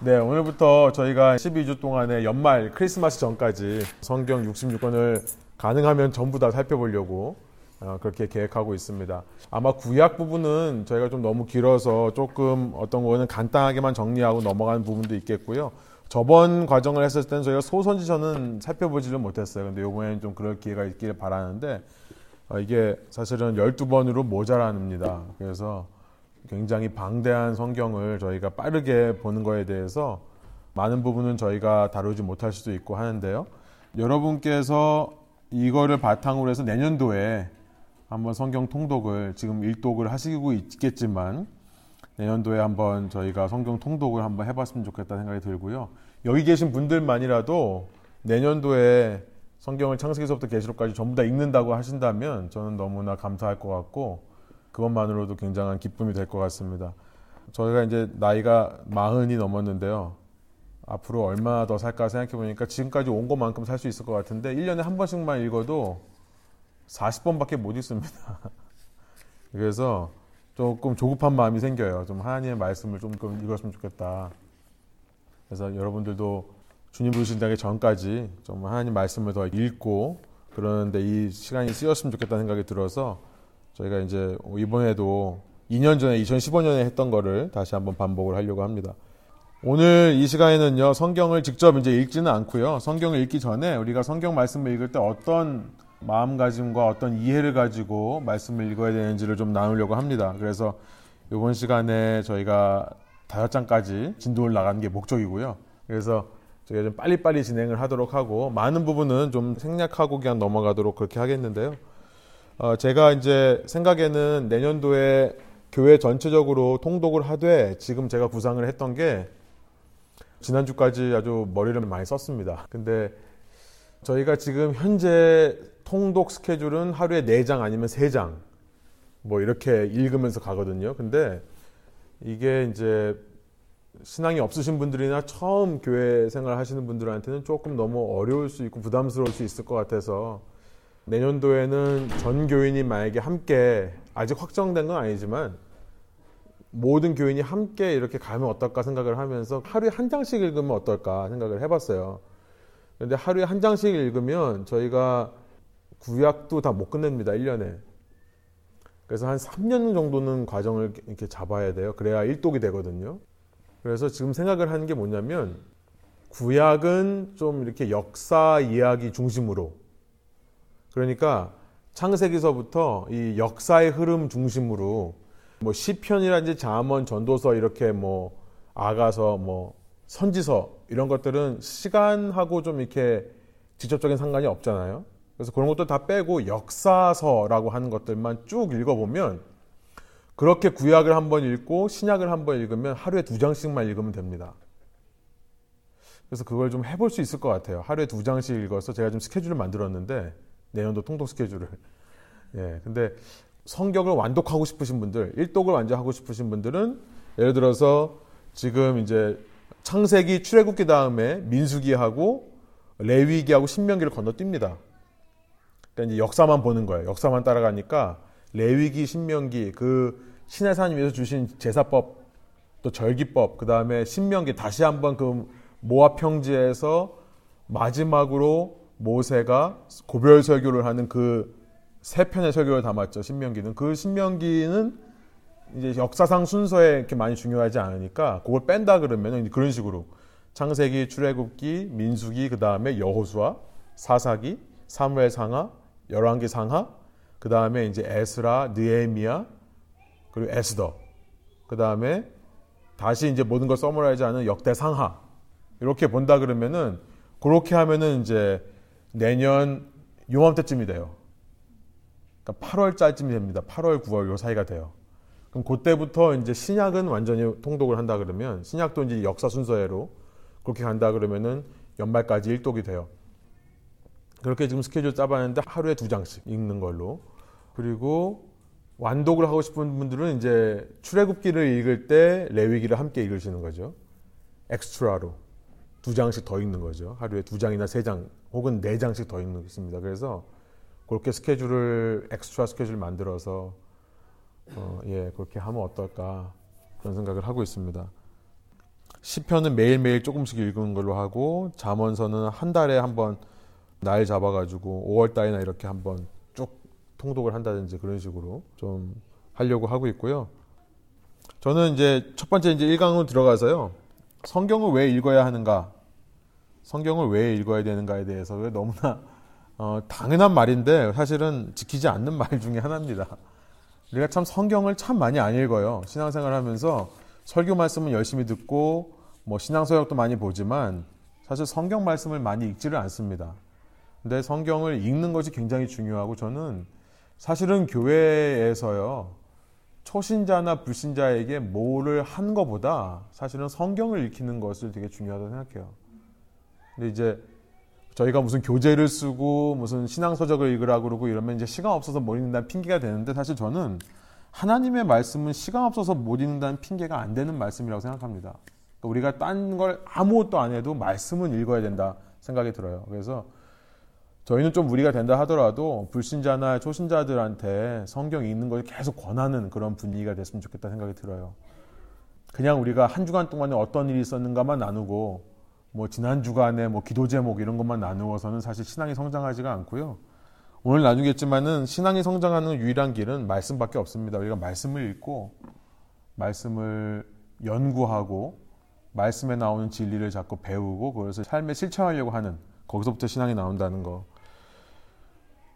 네, 오늘부터 저희가 12주 동안의 연말 크리스마스 전까지 성경 66권을 가능하면 전부 다 살펴보려고 어, 그렇게 계획하고 있습니다. 아마 구약 부분은 저희가 좀 너무 길어서 조금 어떤 거는 간단하게만 정리하고 넘어가는 부분도 있겠고요. 저번 과정을 했을 때는 저희가 소선지서는 살펴보지를 못했어요. 근데 이번에는 좀 그럴 기회가 있기를 바라는데 어, 이게 사실은 12번으로 모자랍니다. 그래서 굉장히 방대한 성경을 저희가 빠르게 보는 거에 대해서 많은 부분은 저희가 다루지 못할 수도 있고 하는데요. 여러분께서 이거를 바탕으로 해서 내년도에 한번 성경 통독을 지금 일독을 하시고 있겠지만 내년도에 한번 저희가 성경 통독을 한번 해봤으면 좋겠다 생각이 들고요. 여기 계신 분들만이라도 내년도에 성경을 창세기서부터 계시록까지 전부 다 읽는다고 하신다면 저는 너무나 감사할 것 같고 그것만으로도 굉장한 기쁨이 될 것 같습니다. 저희가 이제 나이가 마흔이 넘었는데요. 앞으로 얼마나 더 살까 생각해 보니까 지금까지 온 것만큼 살 수 있을 것 같은데 1년에 한 번씩만 읽어도 40번밖에 못 읽습니다. 그래서 조금 조급한 마음이 생겨요. 좀 하나님의 말씀을 좀 읽었으면 좋겠다. 그래서 여러분들도 주님 부르신다기 전까지 좀 하나님 말씀을 더 읽고 그러는데 이 시간이 쓰였으면 좋겠다는 생각이 들어서 저희가 이제 이번에도 2년 전에 2015년에 했던 거를 다시 한번 반복을 하려고 합니다. 오늘 이 시간에는요, 성경을 직접 이제 읽지는 않고요. 성경을 읽기 전에 우리가 성경 말씀을 읽을 때 어떤 마음가짐과 어떤 이해를 가지고 말씀을 읽어야 되는지를 좀 나누려고 합니다. 그래서 이번 시간에 저희가 다섯 장까지 진도를 나가는 게 목적이고요. 그래서 저희가 좀 빨리빨리 진행을 하도록 하고 많은 부분은 좀 생략하고 그냥 넘어가도록 그렇게 하겠는데요. 어, 제가 이제 생각에는 내년도에 교회 전체적으로 통독을 하되 지금 제가 구상을 했던 게 지난주까지 아주 머리를 많이 썼습니다. 근데 저희가 지금 현재 통독 스케줄은 하루에 4장 아니면 3장 뭐 이렇게 읽으면서 가거든요. 근데 이게 이제 신앙이 없으신 분들이나 처음 교회 생활 하시는 분들한테는 조금 너무 어려울 수 있고 부담스러울 수 있을 것 같아서 내년도에는 전 교인이 만약에 함께 아직 확정된 건 아니지만 모든 교인이 함께 이렇게 가면 어떨까 생각을 하면서 하루에 한 장씩 읽으면 어떨까 생각을 해봤어요. 그런데 하루에 한 장씩 읽으면 저희가 구약도 다 못 끝냅니다. 1년에. 그래서 한 3년 정도는 과정을 이렇게 잡아야 돼요. 그래야 1독이 되거든요. 그래서 지금 생각을 하는 게 뭐냐면 구약은 좀 이렇게 역사 이야기 중심으로 그러니까 창세기서부터 이 역사의 흐름 중심으로 뭐 시편이라든지 잠언, 전도서 이렇게 뭐 아가서 뭐 선지서 이런 것들은 시간하고 좀 이렇게 직접적인 상관이 없잖아요. 그래서 그런 것도 다 빼고 역사서라고 하는 것들만 쭉 읽어보면 그렇게 구약을 한번 읽고 신약을 한번 읽으면 하루에 두 장씩만 읽으면 됩니다. 그래서 그걸 좀 해볼 수 있을 것 같아요. 하루에 두 장씩 읽어서 제가 좀 스케줄을 만들었는데 내년도 통독 스케줄을. 예. 근데 성경을 완독하고 싶으신 분들, 일독을 완전 하고 싶으신 분들은 예를 들어서 지금 이제 창세기 출애굽기 다음에 민수기하고 레위기하고 신명기를 건너뜁니다. 그러니까 이제 역사만 보는 거예요. 역사만 따라가니까 레위기, 신명기 그 신의 산 위에서 주신 제사법 또 절기법 그 다음에 신명기 다시 한번 그 모압 평지에서 마지막으로 모세가 고별 설교를 하는 그 세 편의 설교를 담았죠. 신명기는 그 신명기는 이제 역사상 순서에 이렇게 많이 중요하지 않으니까 그걸 뺀다 그러면 그런 식으로 창세기, 출애굽기, 민수기 그 다음에 여호수아, 사사기, 사무엘 상하, 열왕기 상하, 그 다음에 이제 에스라, 느에미야, 그리고 에스더, 그 다음에 다시 이제 모든 걸 써머라이즈 하는 역대 상하 이렇게 본다 그러면은 그렇게 하면은 이제 내년 요맘때쯤이 돼요. 그러니까 8월달쯤이 됩니다. 8월, 9월 요 사이가 돼요. 그럼 그때부터 이제 신약은 완전히 통독을 한다 그러면 신약도 이제 역사 순서대로 그렇게 간다 그러면은 연말까지 일독이 돼요. 그렇게 지금 스케줄 짜봤는데 하루에 두 장씩 읽는 걸로. 그리고 완독을 하고 싶은 분들은 이제 출애굽기를 읽을 때 레위기를 함께 읽으시는 거죠. extra로 두 장씩 더 읽는 거죠. 하루에 두 장이나 세 장 혹은 네 장씩 더 있습니다. 그래서 그렇게 스케줄을 엑스트라 스케줄 만들어서 어, 예 그렇게 하면 어떨까 그런 생각을 하고 있습니다. 시편은 매일매일 조금씩 읽는 걸로 하고 잠언서는 한 달에 한 번 날 잡아가지고 5월 달이나 이렇게 한번 쭉 통독을 한다든지 그런 식으로 좀 하려고 하고 있고요. 저는 이제 첫 번째 이제 1강으로 들어가서요. 성경을 왜 읽어야 하는가? 성경을 왜 읽어야 되는가에 대해서 너무나 어, 당연한 말인데 사실은 지키지 않는 말 중에 하나입니다. 우리가 참 성경을 참 많이 안 읽어요. 신앙생활 하면서 설교 말씀은 열심히 듣고 뭐 신앙서역도 많이 보지만 사실 성경 말씀을 많이 읽지를 않습니다. 근데 성경을 읽는 것이 굉장히 중요하고 저는 사실은 교회에서요. 초신자나 불신자에게 뭐를 한 것보다 사실은 성경을 읽히는 것을 되게 중요하다고 생각해요. 근데 이제 저희가 무슨 교재를 쓰고 무슨 신앙서적을 읽으라 그러고 이러면 이제 시간 없어서 못 읽는다는 핑계가 되는데 사실 저는 하나님의 말씀은 시간 없어서 못 읽는다는 핑계가 안 되는 말씀이라고 생각합니다. 그러니까 우리가 딴 걸 아무것도 안 해도 말씀은 읽어야 된다 생각이 들어요. 그래서 저희는 좀 무리가 된다 하더라도 불신자나 초신자들한테 성경 읽는 걸 계속 권하는 그런 분위기가 됐으면 좋겠다 생각이 들어요. 그냥 우리가 한 주간 동안에 어떤 일이 있었는가만 나누고 뭐 지난 주간에 뭐 기도 제목 이런 것만 나누어서는 사실 신앙이 성장하지가 않고요. 오늘 나누겠지만은 신앙이 성장하는 유일한 길은 말씀밖에 없습니다. 우리가 말씀을 읽고 말씀을 연구하고 말씀에 나오는 진리를 자꾸 배우고 그것을 삶에 실천하려고 하는 거기서부터 신앙이 나온다는 거.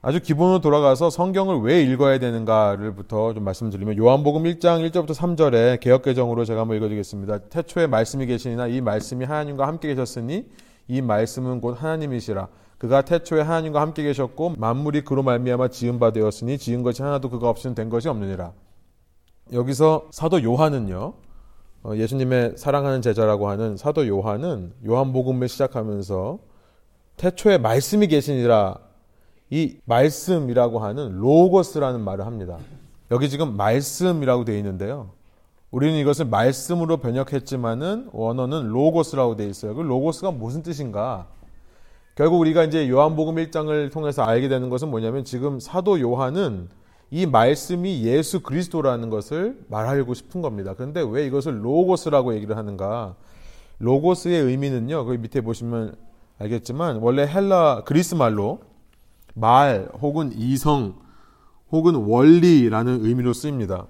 아주 기본으로 돌아가서 성경을 왜 읽어야 되는가를부터 좀 말씀드리면 요한복음 1장 1절부터 3절에 개혁 개정으로 제가 한번 읽어드리겠습니다. 태초에 말씀이 계시니나 이 말씀이 하나님과 함께 계셨으니 이 말씀은 곧 하나님이시라. 그가 태초에 하나님과 함께 계셨고 만물이 그로 말미암아 지은 바 되었으니 지은 것이 하나도 그가 없이는 된 것이 없느니라. 여기서 사도 요한은요. 어, 예수님의 사랑하는 제자라고 하는 사도 요한은 요한복음을 시작하면서 태초에 말씀이 계시니라 이 말씀이라고 하는 로고스라는 말을 합니다. 여기 지금 말씀이라고 되어 있는데요. 우리는 이것을 말씀으로 번역했지만은 원어는 로고스라고 되어 있어요. 그 로고스가 무슨 뜻인가? 결국 우리가 이제 요한복음 1장을 통해서 알게 되는 것은 뭐냐면 지금 사도 요한은 이 말씀이 예수 그리스도라는 것을 말하고 싶은 겁니다. 그런데 왜 이것을 로고스라고 얘기를 하는가? 로고스의 의미는요. 그 밑에 보시면 알겠지만 원래 헬라 그리스 말로 말 혹은 이성 혹은 원리라는 의미로 쓰입니다.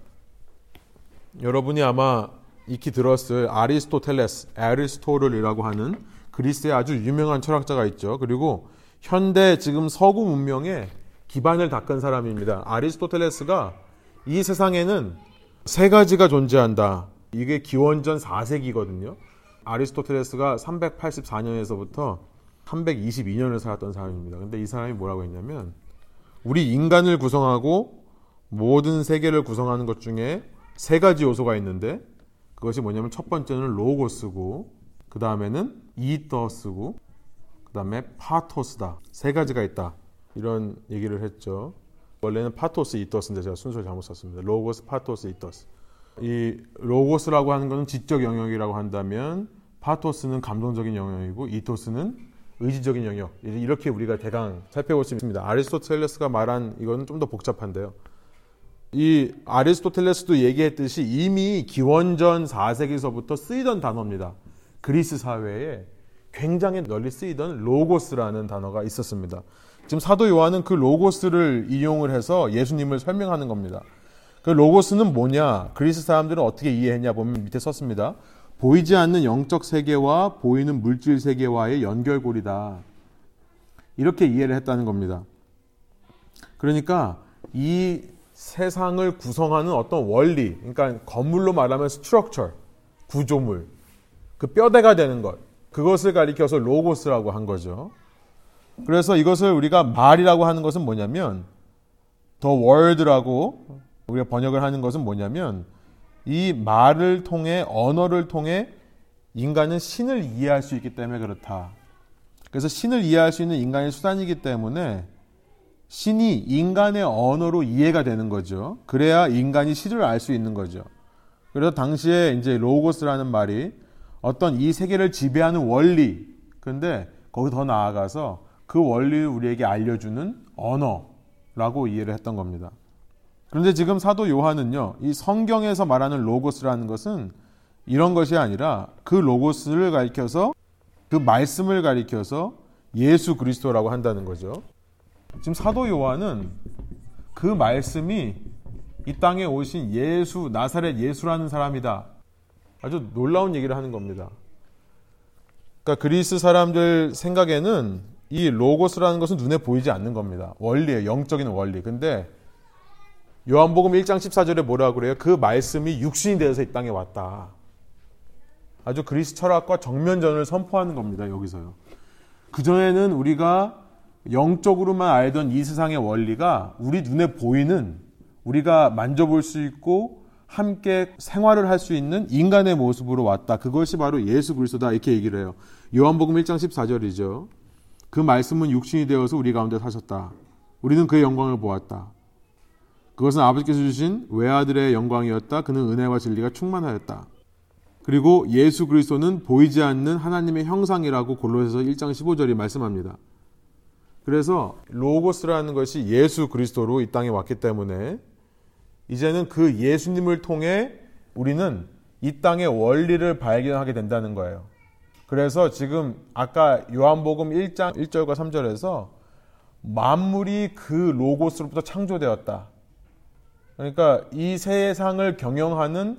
여러분이 아마 익히 들었을 아리스토텔레스, 아리스토를이라고 하는 그리스의 아주 유명한 철학자가 있죠. 그리고 현대 지금 서구 문명의 기반을 닦은 사람입니다. 아리스토텔레스가 이 세상에는 세 가지가 존재한다. 이게 기원전 4세기거든요. 아리스토텔레스가 384년에서부터 322년을 살았던 사람입니다. 근데 이 사람이 뭐라고 했냐면 우리 인간을 구성하고 모든 세계를 구성하는 것 중에 세 가지 요소가 있는데 그것이 뭐냐면 첫 번째는 로고스고 그 다음에는 ethos고 그 다음에 파토스다 세 가지가 있다 이런 얘기를 했죠. 원래는 파토스 ethos인데 제가 순서를 잘못 썼습니다. 로고스 파토스 ethos 이 로고스라고 하는 것은 지적 영역이라고 한다면 파토스는 감동적인 영역이고 ethos는 의지적인 영역 이렇게 우리가 대강 살펴볼 수 있습니다. 아리스토텔레스가 말한 이거는 좀더 복잡한데요. 이 아리스토텔레스도 얘기했듯이 이미 기원전 4세기서부터 쓰이던 단어입니다. 그리스 사회에 굉장히 널리 쓰이던 로고스라는 단어가 있었습니다. 지금 사도 요한은 그 로고스를 이용을 해서 예수님을 설명하는 겁니다. 그 로고스는 뭐냐? 그리스 사람들은 어떻게 이해했냐 보면 밑에 썼습니다. 보이지 않는 영적 세계와 보이는 물질 세계와의 연결고리다. 이렇게 이해를 했다는 겁니다. 그러니까 이 세상을 구성하는 어떤 원리, 그러니까 건물로 말하면 structure, 구조물, 그 뼈대가 되는 것, 그것을 가리켜서 로고스라고 한 거죠. 그래서 이것을 우리가 말이라고 하는 것은 뭐냐면 the Word라고 우리가 번역을 하는 것은 뭐냐면 이 말을 통해 언어를 통해 인간은 신을 이해할 수 있기 때문에 그렇다. 그래서 신을 이해할 수 있는 인간의 수단이기 때문에 신이 인간의 언어로 이해가 되는 거죠. 그래야 인간이 신을 알수 있는 거죠. 그래서 당시에 이제 로고스라는 말이 어떤 이 세계를 지배하는 원리, 근데 거기 더 나아가서 그 원리를 우리에게 알려주는 언어라고 이해를 했던 겁니다. 그런데 지금 사도 요한은요, 이 성경에서 말하는 로고스라는 것은 이런 것이 아니라 그 로고스를 가리켜서 그 말씀을 가리켜서 예수 그리스도라고 한다는 거죠. 지금 사도 요한은 그 말씀이 이 땅에 오신 예수, 나사렛 예수라는 사람이다. 아주 놀라운 얘기를 하는 겁니다. 그러니까 그리스 사람들 생각에는 이 로고스라는 것은 눈에 보이지 않는 겁니다. 원리예요. 영적인 원리. 근데 요한복음 1장 14절에 뭐라 그래요? 그 말씀이 육신이 되어서 이 땅에 왔다. 아주 그리스 철학과 정면전을 선포하는 겁니다. 여기서요. 그전에는 우리가 영적으로만 알던 이 세상의 원리가 우리 눈에 보이는 우리가 만져볼 수 있고 함께 생활을 할 수 있는 인간의 모습으로 왔다. 그것이 바로 예수 그리스도다. 이렇게 얘기를 해요. 요한복음 1장 14절이죠. 그 말씀은 육신이 되어서 우리 가운데 사셨다. 우리는 그의 영광을 보았다. 그것은 아버지께서 주신 외아들의 영광이었다. 그는 은혜와 진리가 충만하였다. 그리고 예수 그리스도는 보이지 않는 하나님의 형상이라고 골로새서 1장 15절이 말씀합니다. 그래서 로고스라는 것이 예수 그리스도로 이 땅에 왔기 때문에 이제는 그 예수님을 통해 우리는 이 땅의 원리를 발견하게 된다는 거예요. 그래서 지금 아까 요한복음 1장 1절과 3절에서 만물이 그 로고스로부터 창조되었다. 그러니까 이 세상을 경영하는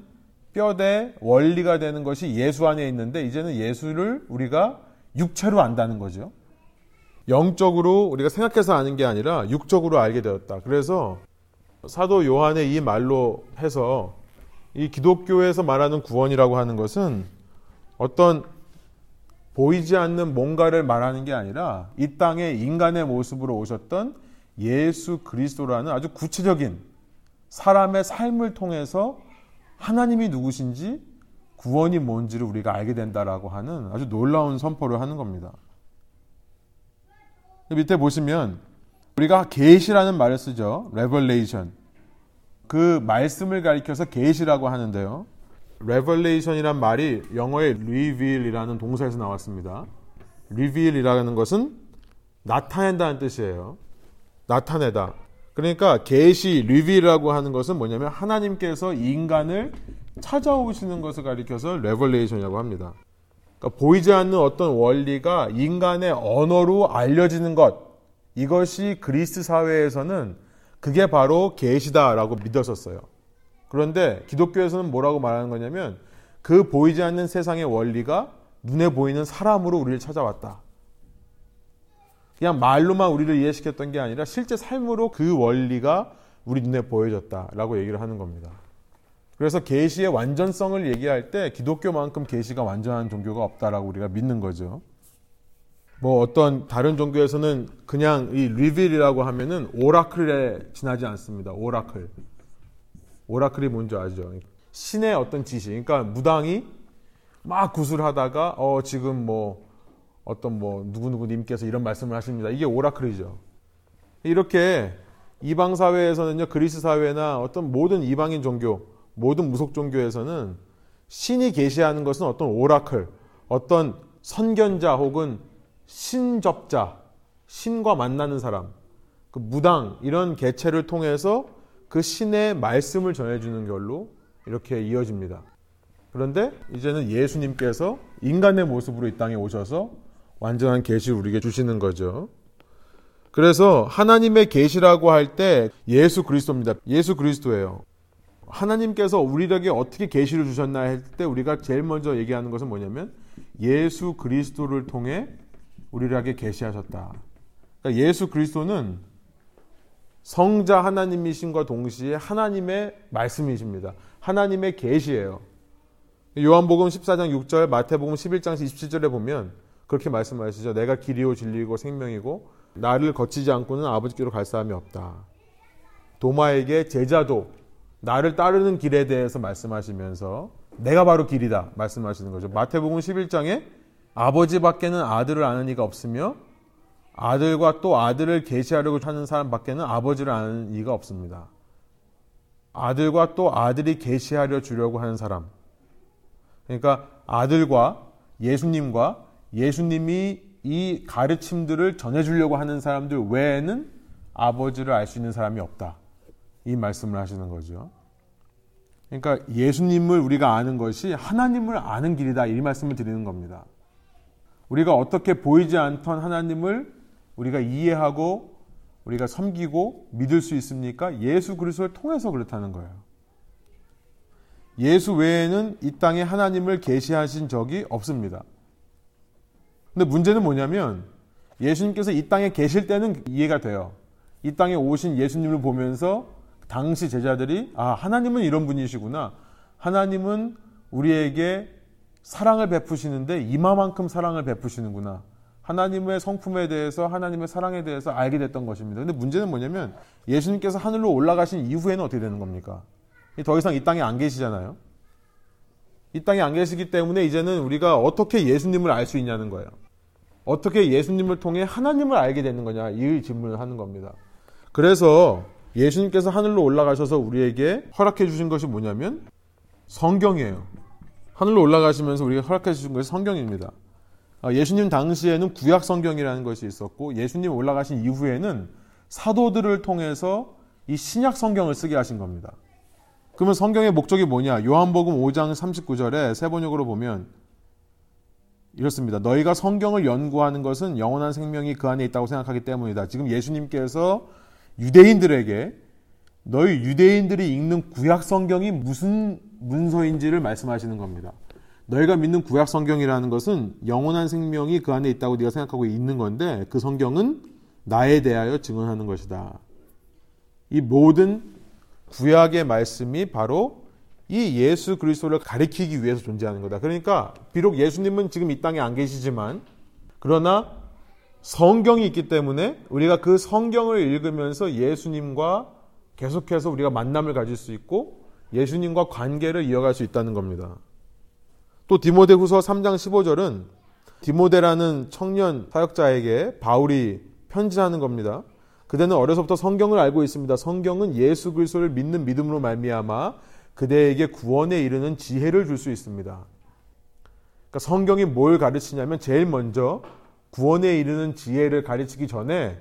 뼈대 원리가 되는 것이 예수 안에 있는데 이제는 예수를 우리가 육체로 안다는 거죠. 영적으로 우리가 생각해서 아는 게 아니라 육적으로 알게 되었다. 그래서 사도 요한의 이 말로 해서 이 기독교에서 말하는 구원이라고 하는 것은 어떤 보이지 않는 뭔가를 말하는 게 아니라 이 땅에 인간의 모습으로 오셨던 예수 그리스도라는 아주 구체적인 사람의 삶을 통해서 하나님이 누구신지 구원이 뭔지를 우리가 알게 된다라고 하는 아주 놀라운 선포를 하는 겁니다. 밑에 보시면 우리가 계시라는 말을 쓰죠. revelation. 그 말씀을 가리켜서 계시라고 하는데요. revelation이란 말이 영어의 reveal이라는 동사에서 나왔습니다. reveal이라는 것은 나타낸다는 뜻이에요. 나타내다. 그러니까 계시 reveal이라고 하는 것은 뭐냐면 하나님께서 인간을 찾아오시는 것을 가리켜서 revelation이라고 합니다. 그러니까 보이지 않는 어떤 원리가 인간의 언어로 알려지는 것 이것이 그리스 사회에서는 그게 바로 계시다라고 믿었었어요. 그런데 기독교에서는 뭐라고 말하는 거냐면 그 보이지 않는 세상의 원리가 눈에 보이는 사람으로 우리를 찾아왔다. 그냥 말로만 우리를 이해시켰던 게 아니라 실제 삶으로 그 원리가 우리 눈에 보여졌다라고 얘기를 하는 겁니다. 그래서 계시의 완전성을 얘기할 때 기독교만큼 계시가 완전한 종교가 없다라고 우리가 믿는 거죠. 뭐 어떤 다른 종교에서는 그냥 이 리빌이라고 하면은 오라클에 지나지 않습니다. 오라클. 오라클이 뭔지 아죠? 신의 어떤 지시. 그러니까 무당이 막 구술하다가 어 지금 뭐 어떤 뭐 누구누구님께서 이런 말씀을 하십니다. 이게 오라클이죠. 이렇게 이방 사회에서는요, 그리스 사회나 어떤 모든 이방인 종교, 모든 무속 종교에서는 신이 계시하는 것은 어떤 오라클, 어떤 선견자 혹은 신접자, 신과 만나는 사람, 그 무당 이런 개체를 통해서 그 신의 말씀을 전해주는 걸로 이렇게 이어집니다. 그런데 이제는 예수님께서 인간의 모습으로 이 땅에 오셔서 완전한 계시를 우리에게 주시는 거죠. 그래서 하나님의 계시라고 할 때 예수 그리스도입니다. 예수 그리스도예요. 하나님께서 우리에게 어떻게 계시를 주셨나 할 때 우리가 제일 먼저 얘기하는 것은 뭐냐면 예수 그리스도를 통해 우리에게 계시하셨다. 그러니까 예수 그리스도는 성자 하나님이신과 동시에 하나님의 말씀이십니다. 하나님의 계시예요. 요한복음 14장 6절, 마태복음 11장 27절에 보면 그렇게 말씀하시죠. 내가 길이요 진리고 생명이고 나를 거치지 않고는 아버지께로 갈 사람이 없다. 도마에게 제자도 나를 따르는 길에 대해서 말씀하시면서 내가 바로 길이다 말씀하시는 거죠. 마태복음 11장에 아버지 밖에는 아들을 아는 이가 없으며 아들과 또 아들을 계시하려고 하는 사람 밖에는 아버지를 아는 이가 없습니다. 아들과 또 아들이 계시하려 주려고 하는 사람. 그러니까 아들과 예수님과 예수님이 이 가르침들을 전해주려고 하는 사람들 외에는 아버지를 알 수 있는 사람이 없다. 이 말씀을 하시는 거죠. 그러니까 예수님을 우리가 아는 것이 하나님을 아는 길이다 이 말씀을 드리는 겁니다. 우리가 어떻게 보이지 않던 하나님을 우리가 이해하고 우리가 섬기고 믿을 수 있습니까? 예수 그리스도를 통해서 그렇다는 거예요. 예수 외에는 이 땅에 하나님을 계시하신 적이 없습니다. 근데 문제는 뭐냐면 예수님께서 이 땅에 계실 때는 이해가 돼요. 이 땅에 오신 예수님을 보면서 당시 제자들이 아, 하나님은 이런 분이시구나. 하나님은 우리에게 사랑을 베푸시는데 이마만큼 사랑을 베푸시는구나. 하나님의 성품에 대해서 하나님의 사랑에 대해서 알게 됐던 것입니다. 근데 문제는 뭐냐면 예수님께서 하늘로 올라가신 이후에는 어떻게 되는 겁니까? 더 이상 이 땅에 안 계시잖아요. 이 땅에 안 계시기 때문에 이제는 우리가 어떻게 예수님을 알 수 있냐는 거예요. 어떻게 예수님을 통해 하나님을 알게 되는 거냐 이 질문을 하는 겁니다. 그래서 예수님께서 하늘로 올라가셔서 우리에게 허락해 주신 것이 뭐냐면 성경이에요. 하늘로 올라가시면서 우리가 허락해 주신 것이 성경입니다. 아, 예수님 당시에는 구약 성경이라는 것이 있었고 예수님 올라가신 이후에는 사도들을 통해서 이 신약 성경을 쓰게 하신 겁니다. 그러면 성경의 목적이 뭐냐? 요한복음 5장 39절에 세 번역으로 보면 이렇습니다. 너희가 성경을 연구하는 것은 영원한 생명이 그 안에 있다고 생각하기 때문이다. 지금 예수님께서 유대인들에게 너희 유대인들이 읽는 구약 성경이 무슨 문서인지를 말씀하시는 겁니다. 너희가 믿는 구약 성경이라는 것은 영원한 생명이 그 안에 있다고 네가 생각하고 있는 건데 그 성경은 나에 대하여 증언하는 것이다. 이 모든 구약의 말씀이 바로 이 예수 그리스도를 가리키기 위해서 존재하는 거다. 그러니까 비록 예수님은 지금 이 땅에 안 계시지만 그러나 성경이 있기 때문에 우리가 그 성경을 읽으면서 예수님과 계속해서 우리가 만남을 가질 수 있고 예수님과 관계를 이어갈 수 있다는 겁니다. 또 디모데후서 3장 15절은 디모데라는 청년 사역자에게 바울이 편지하는 겁니다. 그대는 어려서부터 성경을 알고 있습니다. 성경은 예수 그리스도를 믿는 믿음으로 말미암아 그대에게 구원에 이르는 지혜를 줄 수 있습니다. 그러니까 성경이 뭘 가르치냐면 제일 먼저 구원에 이르는 지혜를 가르치기 전에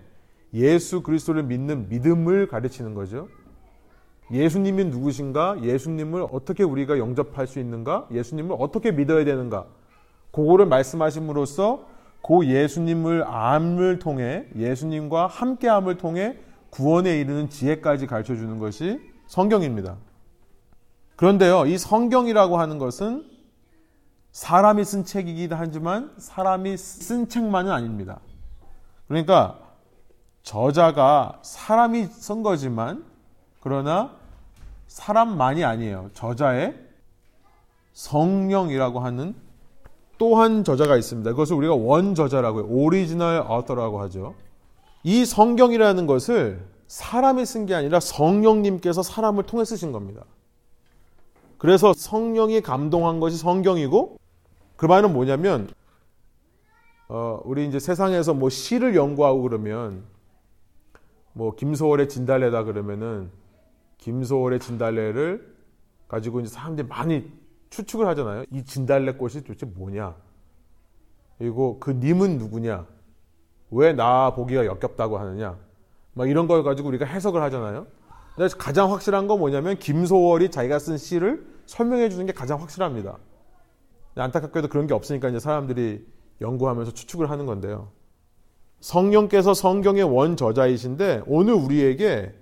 예수 그리스도를 믿는 믿음을 가르치는 거죠. 예수님이 누구신가? 예수님을 어떻게 우리가 영접할 수 있는가? 예수님을 어떻게 믿어야 되는가? 그거를 말씀하심으로써 그 예수님을 암을 통해 예수님과 함께함을 통해 구원에 이르는 지혜까지 가르쳐 주는 것이 성경입니다. 그런데요, 이 성경이라고 하는 것은 사람이 쓴 책이기도 하지만 사람이 쓴 책만은 아닙니다. 그러니까 저자가 사람이 쓴 거지만 그러나 사람만이 아니에요. 저자의 성령이라고 하는 또한 저자가 있습니다. 그것을 우리가 원저자라고 해요. original author라고 하죠. 이 성경이라는 것을 사람이 쓴 게 아니라 성령님께서 사람을 통해 쓰신 겁니다. 그래서 성령이 감동한 것이 성경이고 그 말은 뭐냐면 어, 우리 이제 세상에서 뭐 시를 연구하고 그러면 뭐 김소월의 진달래다 그러면은 김소월의 진달래를 가지고 이제 사람들이 많이 추측을 하잖아요. 이 진달래 꽃이 도대체 뭐냐? 그리고 그 님은 누구냐? 왜 나 보기가 역겹다고 하느냐? 막 이런 걸 가지고 우리가 해석을 하잖아요. 근데 가장 확실한 건 뭐냐면 김소월이 자기가 쓴 시를 설명해 주는 게 가장 확실합니다. 안타깝게도 그런 게 없으니까 이제 사람들이 연구하면서 추측을 하는 건데요. 성령께서 성경의 원 저자이신데 오늘 우리에게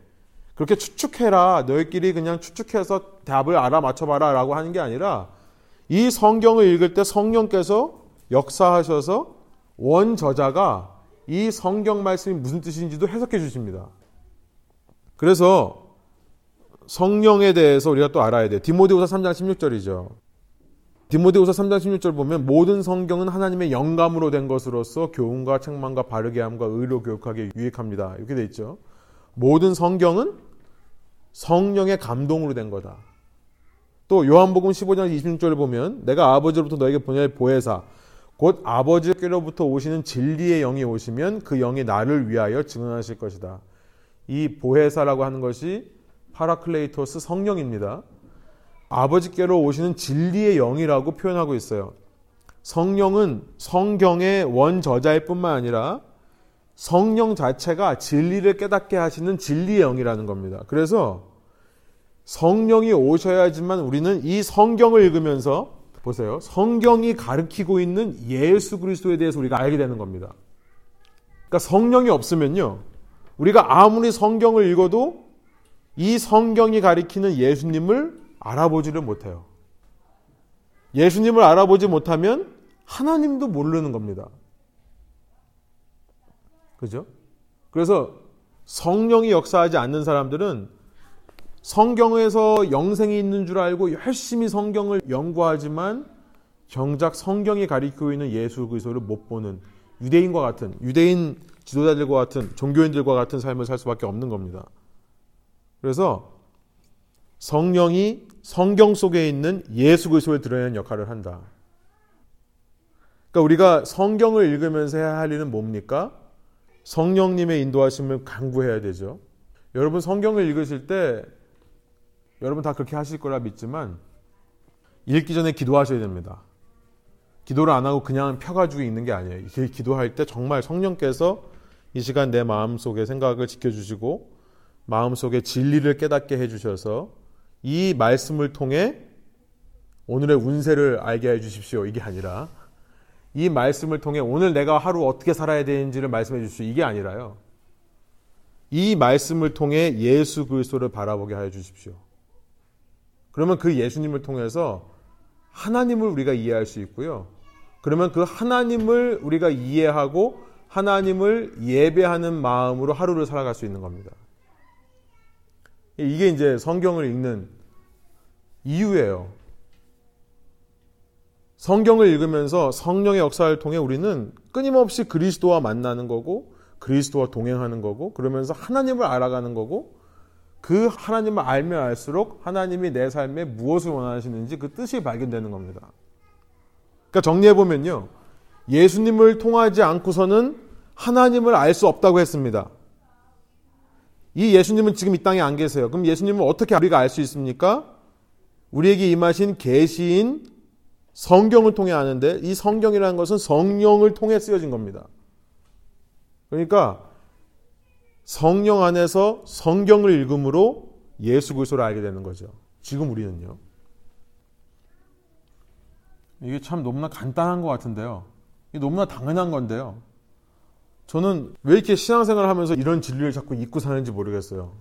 그렇게 추측해라. 너희끼리 그냥 추측해서 답을 알아맞혀봐라. 라고 하는 게 아니라 이 성경을 읽을 때 성령께서 역사하셔서 원 저자가 이 성경 말씀이 무슨 뜻인지도 해석해 주십니다. 그래서 성령에 대해서 우리가 또 알아야 돼요. 디모데후서 3장 16절이죠. 디모데후서 3장 16절 보면 모든 성경은 하나님의 영감으로 된 것으로서 교훈과 책망과 바르게 함과 의로 교육하게 유익합니다. 이렇게 돼 있죠. 모든 성경은 성령의 감동으로 된 거다. 또 요한복음 15장 26절을 보면 내가 아버지로부터 너에게 보낼 보혜사 곧 아버지께로부터 오시는 진리의 영이 오시면 그 영이 나를 위하여 증언하실 것이다. 이 보혜사라고 하는 것이 파라클레이토스 성령입니다. 아버지께로 오시는 진리의 영이라고 표현하고 있어요. 성령은 성경의 원저자일 뿐만 아니라 성령 자체가 진리를 깨닫게 하시는 진리의 영이라는 겁니다. 그래서 성령이 오셔야지만 우리는 이 성경을 읽으면서 보세요. 성경이 가르치고 있는 예수 그리스도에 대해서 우리가 알게 되는 겁니다. 그러니까 성령이 없으면요. 우리가 아무리 성경을 읽어도 이 성경이 가리키는 예수님을 알아보지를 못해요. 예수님을 알아보지 못하면 하나님도 모르는 겁니다. 그죠? 그래서 성령이 역사하지 않는 사람들은 성경에서 영생이 있는 줄 알고 열심히 성경을 연구하지만 정작 성경이 가리키고 있는 예수 그리스도를 못 보는 유대인과 같은 유대인 지도자들과 같은 종교인들과 같은 삶을 살 수밖에 없는 겁니다. 그래서 성령이 성경 속에 있는 예수 그리스도를 드러내는 역할을 한다. 그러니까 우리가 성경을 읽으면서 해야 할 일은 뭡니까? 성령님의 인도하심을 강구해야 되죠. 여러분 성경을 읽으실 때 여러분 다 그렇게 하실 거라 믿지만 읽기 전에 기도하셔야 됩니다. 기도를 안 하고 그냥 펴가지고 있는 게 아니에요. 기도할 때 정말 성령께서 이 시간 내 마음 속에 생각을 지켜주시고 마음 속에 진리를 깨닫게 해주셔서 이 말씀을 통해 오늘의 운세를 알게 해주십시오. 이게 아니라 이 말씀을 통해 오늘 내가 하루 어떻게 살아야 되는지를 말씀해 주십시오. 이게 아니라요. 이 말씀을 통해 예수 그리스도를 바라보게 하여 주십시오. 그러면 그 예수님을 통해서 하나님을 우리가 이해할 수 있고요. 그러면 그 하나님을 우리가 이해하고 하나님을 예배하는 마음으로 하루를 살아갈 수 있는 겁니다. 이게 이제 성경을 읽는 이유예요. 성경을 읽으면서 성령의 역사를 통해 우리는 끊임없이 그리스도와 만나는 거고 그리스도와 동행하는 거고 그러면서 하나님을 알아가는 거고 그 하나님을 알면 알수록 하나님이 내 삶에 무엇을 원하시는지 그 뜻이 발견되는 겁니다. 그러니까 정리해 보면요. 예수님을 통하지 않고서는 하나님을 알 수 없다고 했습니다. 이 예수님은 지금 이 땅에 안 계세요. 그럼 예수님을 어떻게 우리가 알 수 있습니까? 우리에게 임하신 계시인 성경을 통해 아는데 이 성경이라는 것은 성령을 통해 쓰여진 겁니다. 그러니까 성령 안에서 성경을 읽음으로 예수 그리스도를 알게 되는 거죠. 지금 우리는요. 이게 참 너무나 간단한 것 같은데요. 이게 너무나 당연한 건데요. 저는 왜 이렇게 신앙생활을 하면서 이런 진리를 자꾸 잊고 사는지 모르겠어요.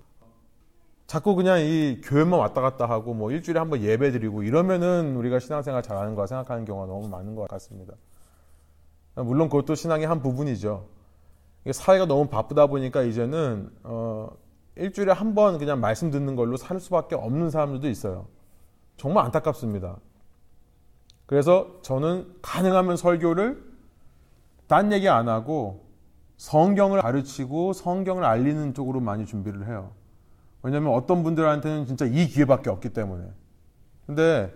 자꾸 그냥 이 교회만 왔다 갔다 하고 뭐 일주일에 한 번 예배 드리고 이러면은 우리가 신앙생활 잘하는 거라 생각하는 경우가 너무 많은 것 같습니다. 물론 그것도 신앙의 한 부분이죠. 사회가 너무 바쁘다 보니까 이제는 어, 일주일에 한 번 그냥 말씀 듣는 걸로 살 수밖에 없는 사람들도 있어요. 정말 안타깝습니다. 그래서 저는 가능하면 설교를 딴 얘기 안 하고 성경을 가르치고 성경을 알리는 쪽으로 많이 준비를 해요. 왜냐하면 어떤 분들한테는 진짜 이 기회밖에 없기 때문에. 근데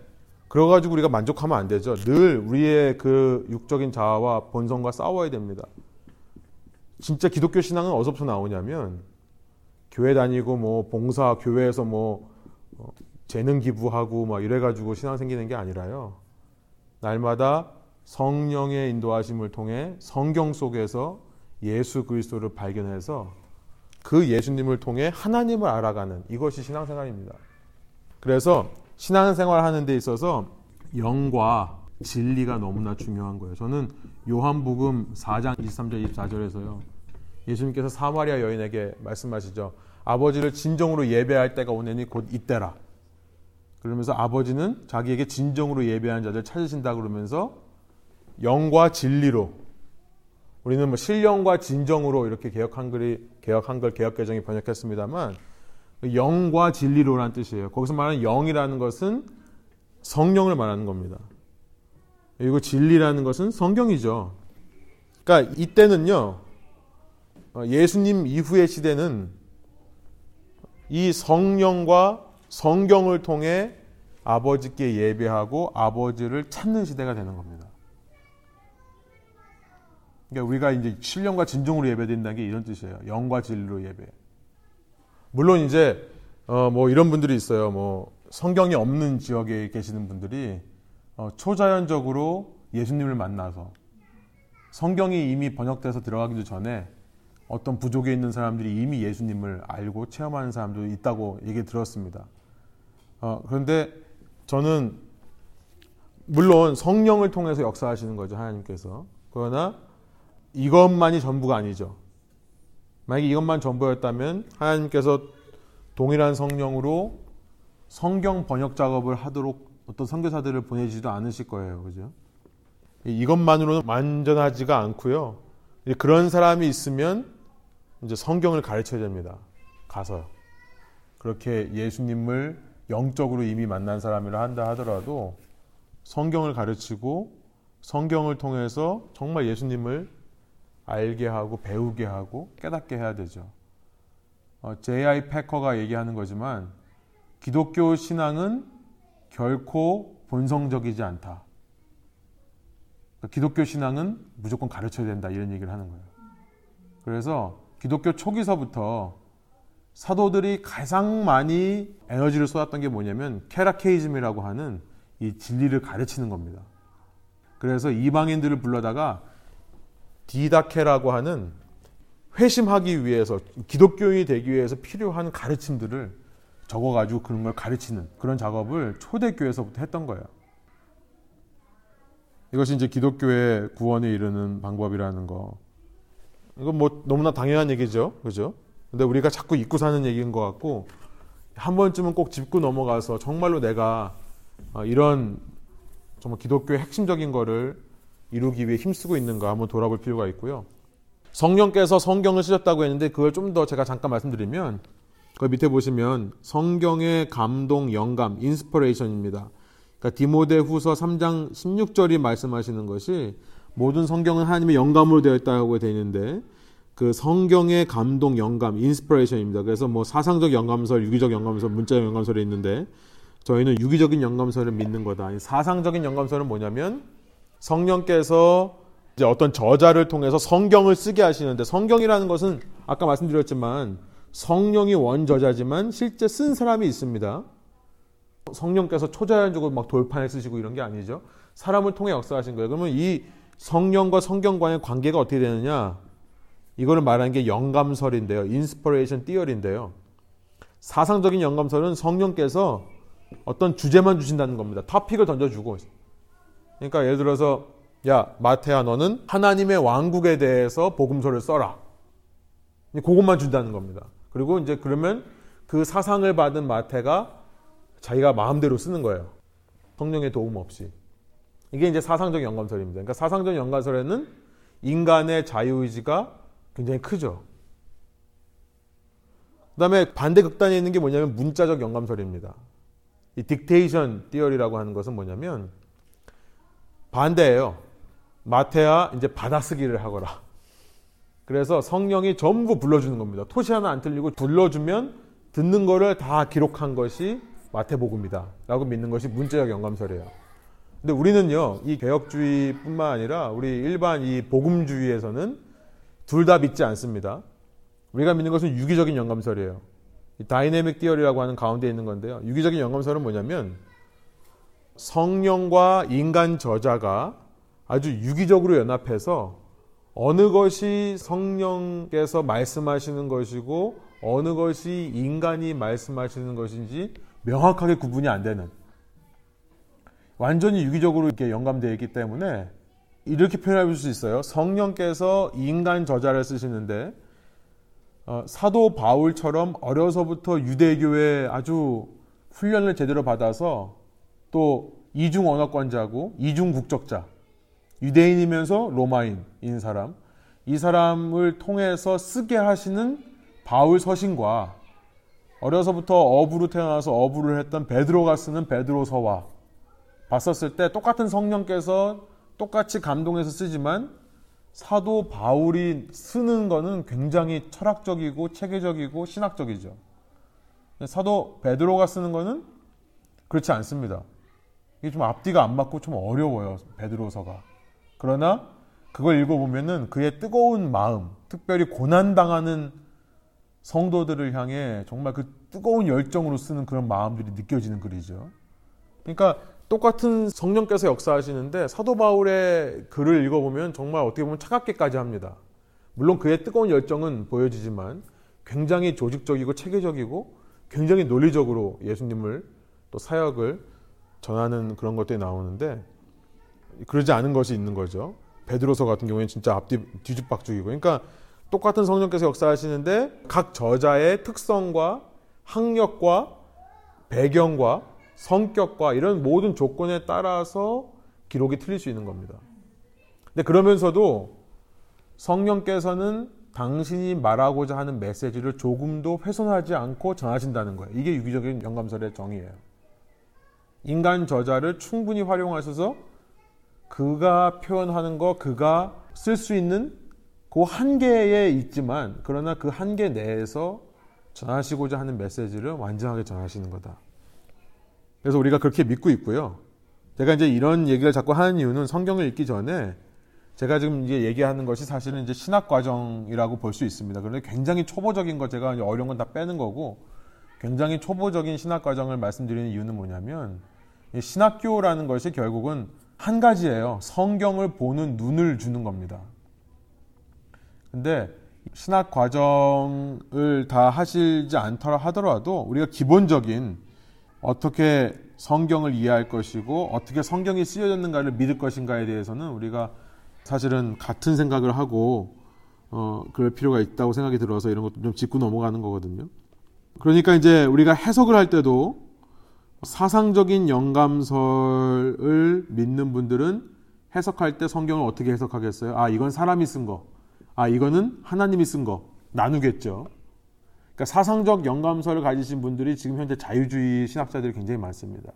그래가지고 우리가 만족하면 안 되죠. 늘 우리의 그 육적인 자아와 본성과 싸워야 됩니다. 진짜 기독교 신앙은 어디서부터 나오냐면 교회 다니고 뭐 봉사 교회에서 뭐 어, 재능 기부하고 막 이래 가지고 신앙 생기는 게 아니라요. 날마다 성령의 인도하심을 통해 성경 속에서 예수 그리스도를 발견해서 그 예수님을 통해 하나님을 알아가는 이것이 신앙생활입니다. 그래서 신앙생활 하는 데 있어서 영과 진리가 너무나 중요한 거예요. 저는 요한복음 4장 23절 24절에서요. 예수님께서 사마리아 여인에게 말씀하시죠. 아버지를 진정으로 예배할 때가 오내니 곧 이때라. 그러면서 아버지는 자기에게 진정으로 예배하는 자들 찾으신다 그러면서 영과 진리로 우리는 뭐 신령과 진정으로 이렇게 개혁 한글이 개혁 한글 개혁 개정이 번역했습니다만 그 영과 진리로라는 뜻이에요. 거기서 말하는 영이라는 것은 성령을 말하는 겁니다. 그리고 진리라는 것은 성경이죠. 그러니까 이때는요. 어, 예수님 이후의 시대는 이 성령과 성경을 통해 아버지께 예배하고 아버지를 찾는 시대가 되는 겁니다. 그러니까 우리가 이제 신령과 진정으로 예배된다는 게 이런 뜻이에요. 영과 진리로 예배. 물론 이제 어 뭐 이런 분들이 있어요. 뭐 성경이 없는 지역에 계시는 분들이 어 초자연적으로 예수님을 만나서 성경이 이미 번역돼서 들어가기도 전에 어떤 부족에 있는 사람들이 이미 예수님을 알고 체험하는 사람도 있다고 얘기 들었습니다. 어, 그런데 저는 물론 성령을 통해서 역사하시는 거죠 하나님께서 그러나 이것만이 전부가 아니죠. 만약에 이것만 전부였다면 하나님께서 동일한 성령으로 성경 번역 작업을 하도록 어떤 선교사들을 보내지도 않으실 거예요. 그죠? 이것만으로는 완전하지가 않고요. 그런 사람이 있으면 이제 성경을 가르쳐야 됩니다. 가서. 그렇게 예수님을 영적으로 이미 만난 사람이라 한다 하더라도 성경을 가르치고 성경을 통해서 정말 예수님을 알게 하고 배우게 하고 깨닫게 해야 되죠. 어, J.I. 패커가 얘기하는 거지만 기독교 신앙은 결코 본성적이지 않다. 그러니까 기독교 신앙은 무조건 가르쳐야 된다 이런 얘기를 하는 거예요. 그래서 기독교 초기서부터 사도들이 가장 많이 에너지를 쏟았던 게 뭐냐면 케라케이즘이라고 하는 이 진리를 가르치는 겁니다. 그래서 이방인들을 불러다가 디다케라고 하는 회심하기 위해서 기독교인이 되기 위해서 필요한 가르침들을 적어가지고 그런 걸 가르치는 그런 작업을 초대교회에서부터 했던 거예요. 이것이 이제 기독교의 구원에 이르는 방법이라는 거. 이건 뭐 너무나 당연한 얘기죠. 그죠? 근데 우리가 자꾸 잊고 사는 얘기인 것 같고, 한 번쯤은 꼭 짚고 넘어가서 정말로 내가 어, 이런 정말 기독교의 핵심적인 거를 이루기 위해 힘쓰고 있는가 한번 돌아볼 필요가 있고요. 성령께서 성경을 쓰셨다고 했는데 그걸 좀 더 제가 잠깐 말씀드리면 그 밑에 보시면 성경의 감동, 영감, inspiration입니다. 그러니까 디모데 후서 3장 16절이 말씀하시는 것이 모든 성경은 하나님의 영감으로 되어 있다고 되어 있는데 그 성경의 감동, 영감, inspiration입니다. 그래서 뭐 사상적 영감설, 유기적 영감설, 문자적 영감설이 있는데 저희는 유기적인 영감설을 믿는 거다. 사상적인 영감설은 뭐냐면 성령께서 이제 어떤 저자를 통해서 성경을 쓰게 하시는데 성경이라는 것은 아까 말씀드렸지만 성령이 원저자지만 실제 쓴 사람이 있습니다. 성령께서 초자연적으로 막 돌판에 쓰시고 이런 게 아니죠. 사람을 통해 역사하신 거예요. 그러면 이 성령과 성경과의 관계가 어떻게 되느냐? 이거를 말하는 게 영감설인데요. inspiration theory인데요. 사상적인 영감설은 성령께서 어떤 주제만 주신다는 겁니다. 토픽을 던져주고. 그러니까 예를 들어서 야 마태야 너는 하나님의 왕국에 대해서 복음서를 써라. 그것만 준다는 겁니다. 그리고 이제 그러면 그 사상을 받은 마태가 자기가 마음대로 쓰는 거예요. 성령의 도움 없이. 이게 이제 사상적 영감설입니다. 그러니까 사상적 영감설에는 인간의 자유의지가 굉장히 크죠. 그 다음에 반대 극단에 있는 게 뭐냐면 문자적 영감설입니다. 이 딕테이션 띠어리라고 하는 것은 뭐냐면 반대예요. 마태야 이제 받아쓰기를 하거라. 그래서 성령이 전부 불러주는 겁니다. 토시 하나 안 틀리고 불러주면 듣는 거를 다 기록한 것이 마태복음이다. 라고 믿는 것이 문자적 영감설이에요. 근데 우리는요, 이 개혁주의뿐만 아니라 우리 일반 이 복음주의에서는 둘 다 믿지 않습니다. 우리가 믿는 것은 유기적인 영감설이에요. 다이내믹 디어리라고 하는 가운데 있는 건데요. 유기적인 영감설은 뭐냐면 성령과 인간 저자가 아주 유기적으로 연합해서 어느 것이 성령께서 말씀하시는 것이고 어느 것이 인간이 말씀하시는 것인지 명확하게 구분이 안 되는 완전히 유기적으로 이렇게 연감되어 있기 때문에 이렇게 표현할 수 있어요. 성령께서 인간 저자를 쓰시는데 어, 사도 바울처럼 어려서부터 유대교에 아주 훈련을 제대로 받아서 또 이중 언어권자고 이중 국적자 유대인이면서 로마인인 사람 이 사람을 통해서 쓰게 하시는 바울 서신과 어려서부터 어부로 태어나서 어부를 했던 베드로가 쓰는 베드로서와 봤었을 때 똑같은 성령께서 똑같이 감동해서 쓰지만 사도 바울이 쓰는 거는 굉장히 철학적이고 체계적이고 신학적이죠. 사도 베드로가 쓰는 거는 그렇지 않습니다. 이게 좀 앞뒤가 안 맞고 좀 어려워요. 베드로서가. 그러나 그걸 읽어보면은 그의 뜨거운 마음, 특별히 고난당하는 성도들을 향해 정말 그 뜨거운 열정으로 쓰는 그런 마음들이 느껴지는 글이죠. 그러니까 똑같은 성령께서 역사하시는데 사도 바울의 글을 읽어보면 정말 어떻게 보면 차갑게까지 합니다. 물론 그의 뜨거운 열정은 보여지지만 굉장히 조직적이고 체계적이고 굉장히 논리적으로 예수님을 또 사역을 전하는 그런 것들이 나오는데 그러지 않은 것이 있는 거죠. 베드로서 같은 경우에는 진짜 앞뒤 뒤죽박죽이고 그러니까 똑같은 성령께서 역사하시는데 각 저자의 특성과 학력과 배경과 성격과 이런 모든 조건에 따라서 기록이 틀릴 수 있는 겁니다. 근데 그러면서도 성령께서는 당신이 말하고자 하는 메시지를 조금도 훼손하지 않고 전하신다는 거예요. 이게 유기적인 영감설의 정의예요. 인간 저자를 충분히 활용하셔서 그가 표현하는 거, 그가 쓸 수 있는 그 한계에 있지만, 그러나 그 한계 내에서 전하시고자 하는 메시지를 완전하게 전하시는 거다. 그래서 우리가 그렇게 믿고 있고요. 제가 이제 이런 얘기를 자꾸 하는 이유는 성경을 읽기 전에 제가 지금 이제 얘기하는 것이 사실은 이제 신학 과정이라고 볼 수 있습니다. 그런데 굉장히 초보적인 거 제가 어려운 건 다 빼는 거고 굉장히 초보적인 신학 과정을 말씀드리는 이유는 뭐냐면 신학교라는 것이 결국은 한 가지예요. 성경을 보는 눈을 주는 겁니다. 근데 신학 과정을 다 하시지 않더라 하더라도 우리가 기본적인 어떻게 성경을 이해할 것이고 어떻게 성경이 쓰여졌는가를 믿을 것인가에 대해서는 우리가 사실은 같은 생각을 하고 어 그럴 필요가 있다고 생각이 들어서 이런 것도 좀 짚고 넘어가는 거거든요. 그러니까 이제 우리가 해석을 할 때도 사상적인 영감설을 믿는 분들은 해석할 때 성경을 어떻게 해석하겠어요? 아, 이건 사람이 쓴 거. 아, 이거는 하나님이 쓴 거. 나누겠죠. 그러니까 사상적 영감설을 가지신 분들이 지금 현재 자유주의 신학자들이 굉장히 많습니다.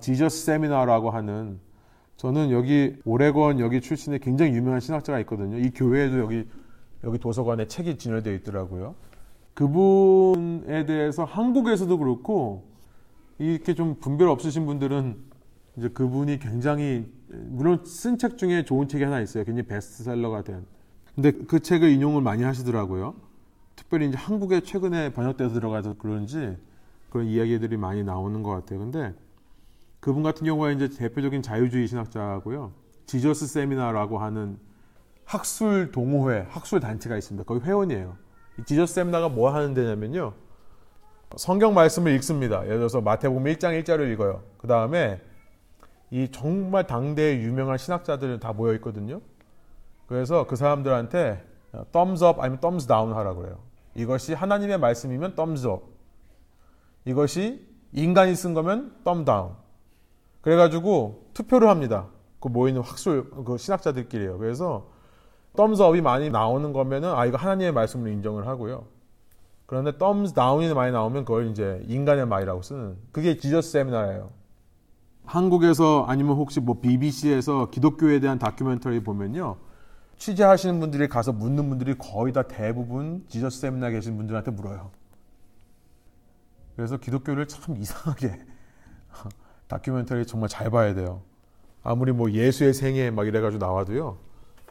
지저스 세미나라고 하는 저는 여기 오레곤 여기 출신의 굉장히 유명한 신학자가 있거든요. 이 교회에도 여기 여기 도서관에 책이 진열되어 있더라고요. 그분에 대해서 한국에서도 그렇고 이렇게 좀 분별 없으신 분들은 이제 그분이 굉장히 물론 쓴 책 중에 좋은 책이 하나 있어요. 굉장히 베스트셀러가 된. 근데 그 책을 인용을 많이 하시더라고요. 특별히 이제 한국에 최근에 번역돼서 들어가서 그런지 그런 이야기들이 많이 나오는 것 같아요. 근데 그분 같은 경우에 이제 대표적인 자유주의 신학자고요. 지저스 세미나라고 하는 학술 동호회, 학술 단체가 있습니다. 거기 회원이에요. 지저스 세미나가 뭐 하는 데냐면요. 성경 말씀을 읽습니다. 예를 들어서 마태복음 1장 1절을 읽어요. 그 다음에 이 정말 당대의 유명한 신학자들 다 모여 있거든요. 그래서 그 사람들한테 thumbs up 아니면 thumbs down 하라고 그래요. 이것이 하나님의 말씀이면 thumbs up. 이것이 인간이 쓴 거면 thumb down. 그래가지고 투표를 합니다. 그 모이는 학술 그 신학자들끼리요. 그래서 thumbs up이 많이 나오는 거면은 아 이거 하나님의 말씀으로 인정을 하고요. 그런데 thumbs down이 많이 나오면 그걸 이제 인간의 말이라고 쓰는 그게 지저스 세미나예요. 한국에서 아니면 혹시 뭐 BBC에서 기독교에 대한 다큐멘터리 보면요. 취재하시는 분들이 가서 묻는 분들이 거의 다 대부분 지저스 세미나 계신 분들한테 물어요. 그래서 기독교를 참 이상하게 다큐멘터리 정말 잘 봐야 돼요. 아무리 뭐 예수의 생애 막 이래가지고 나와도요.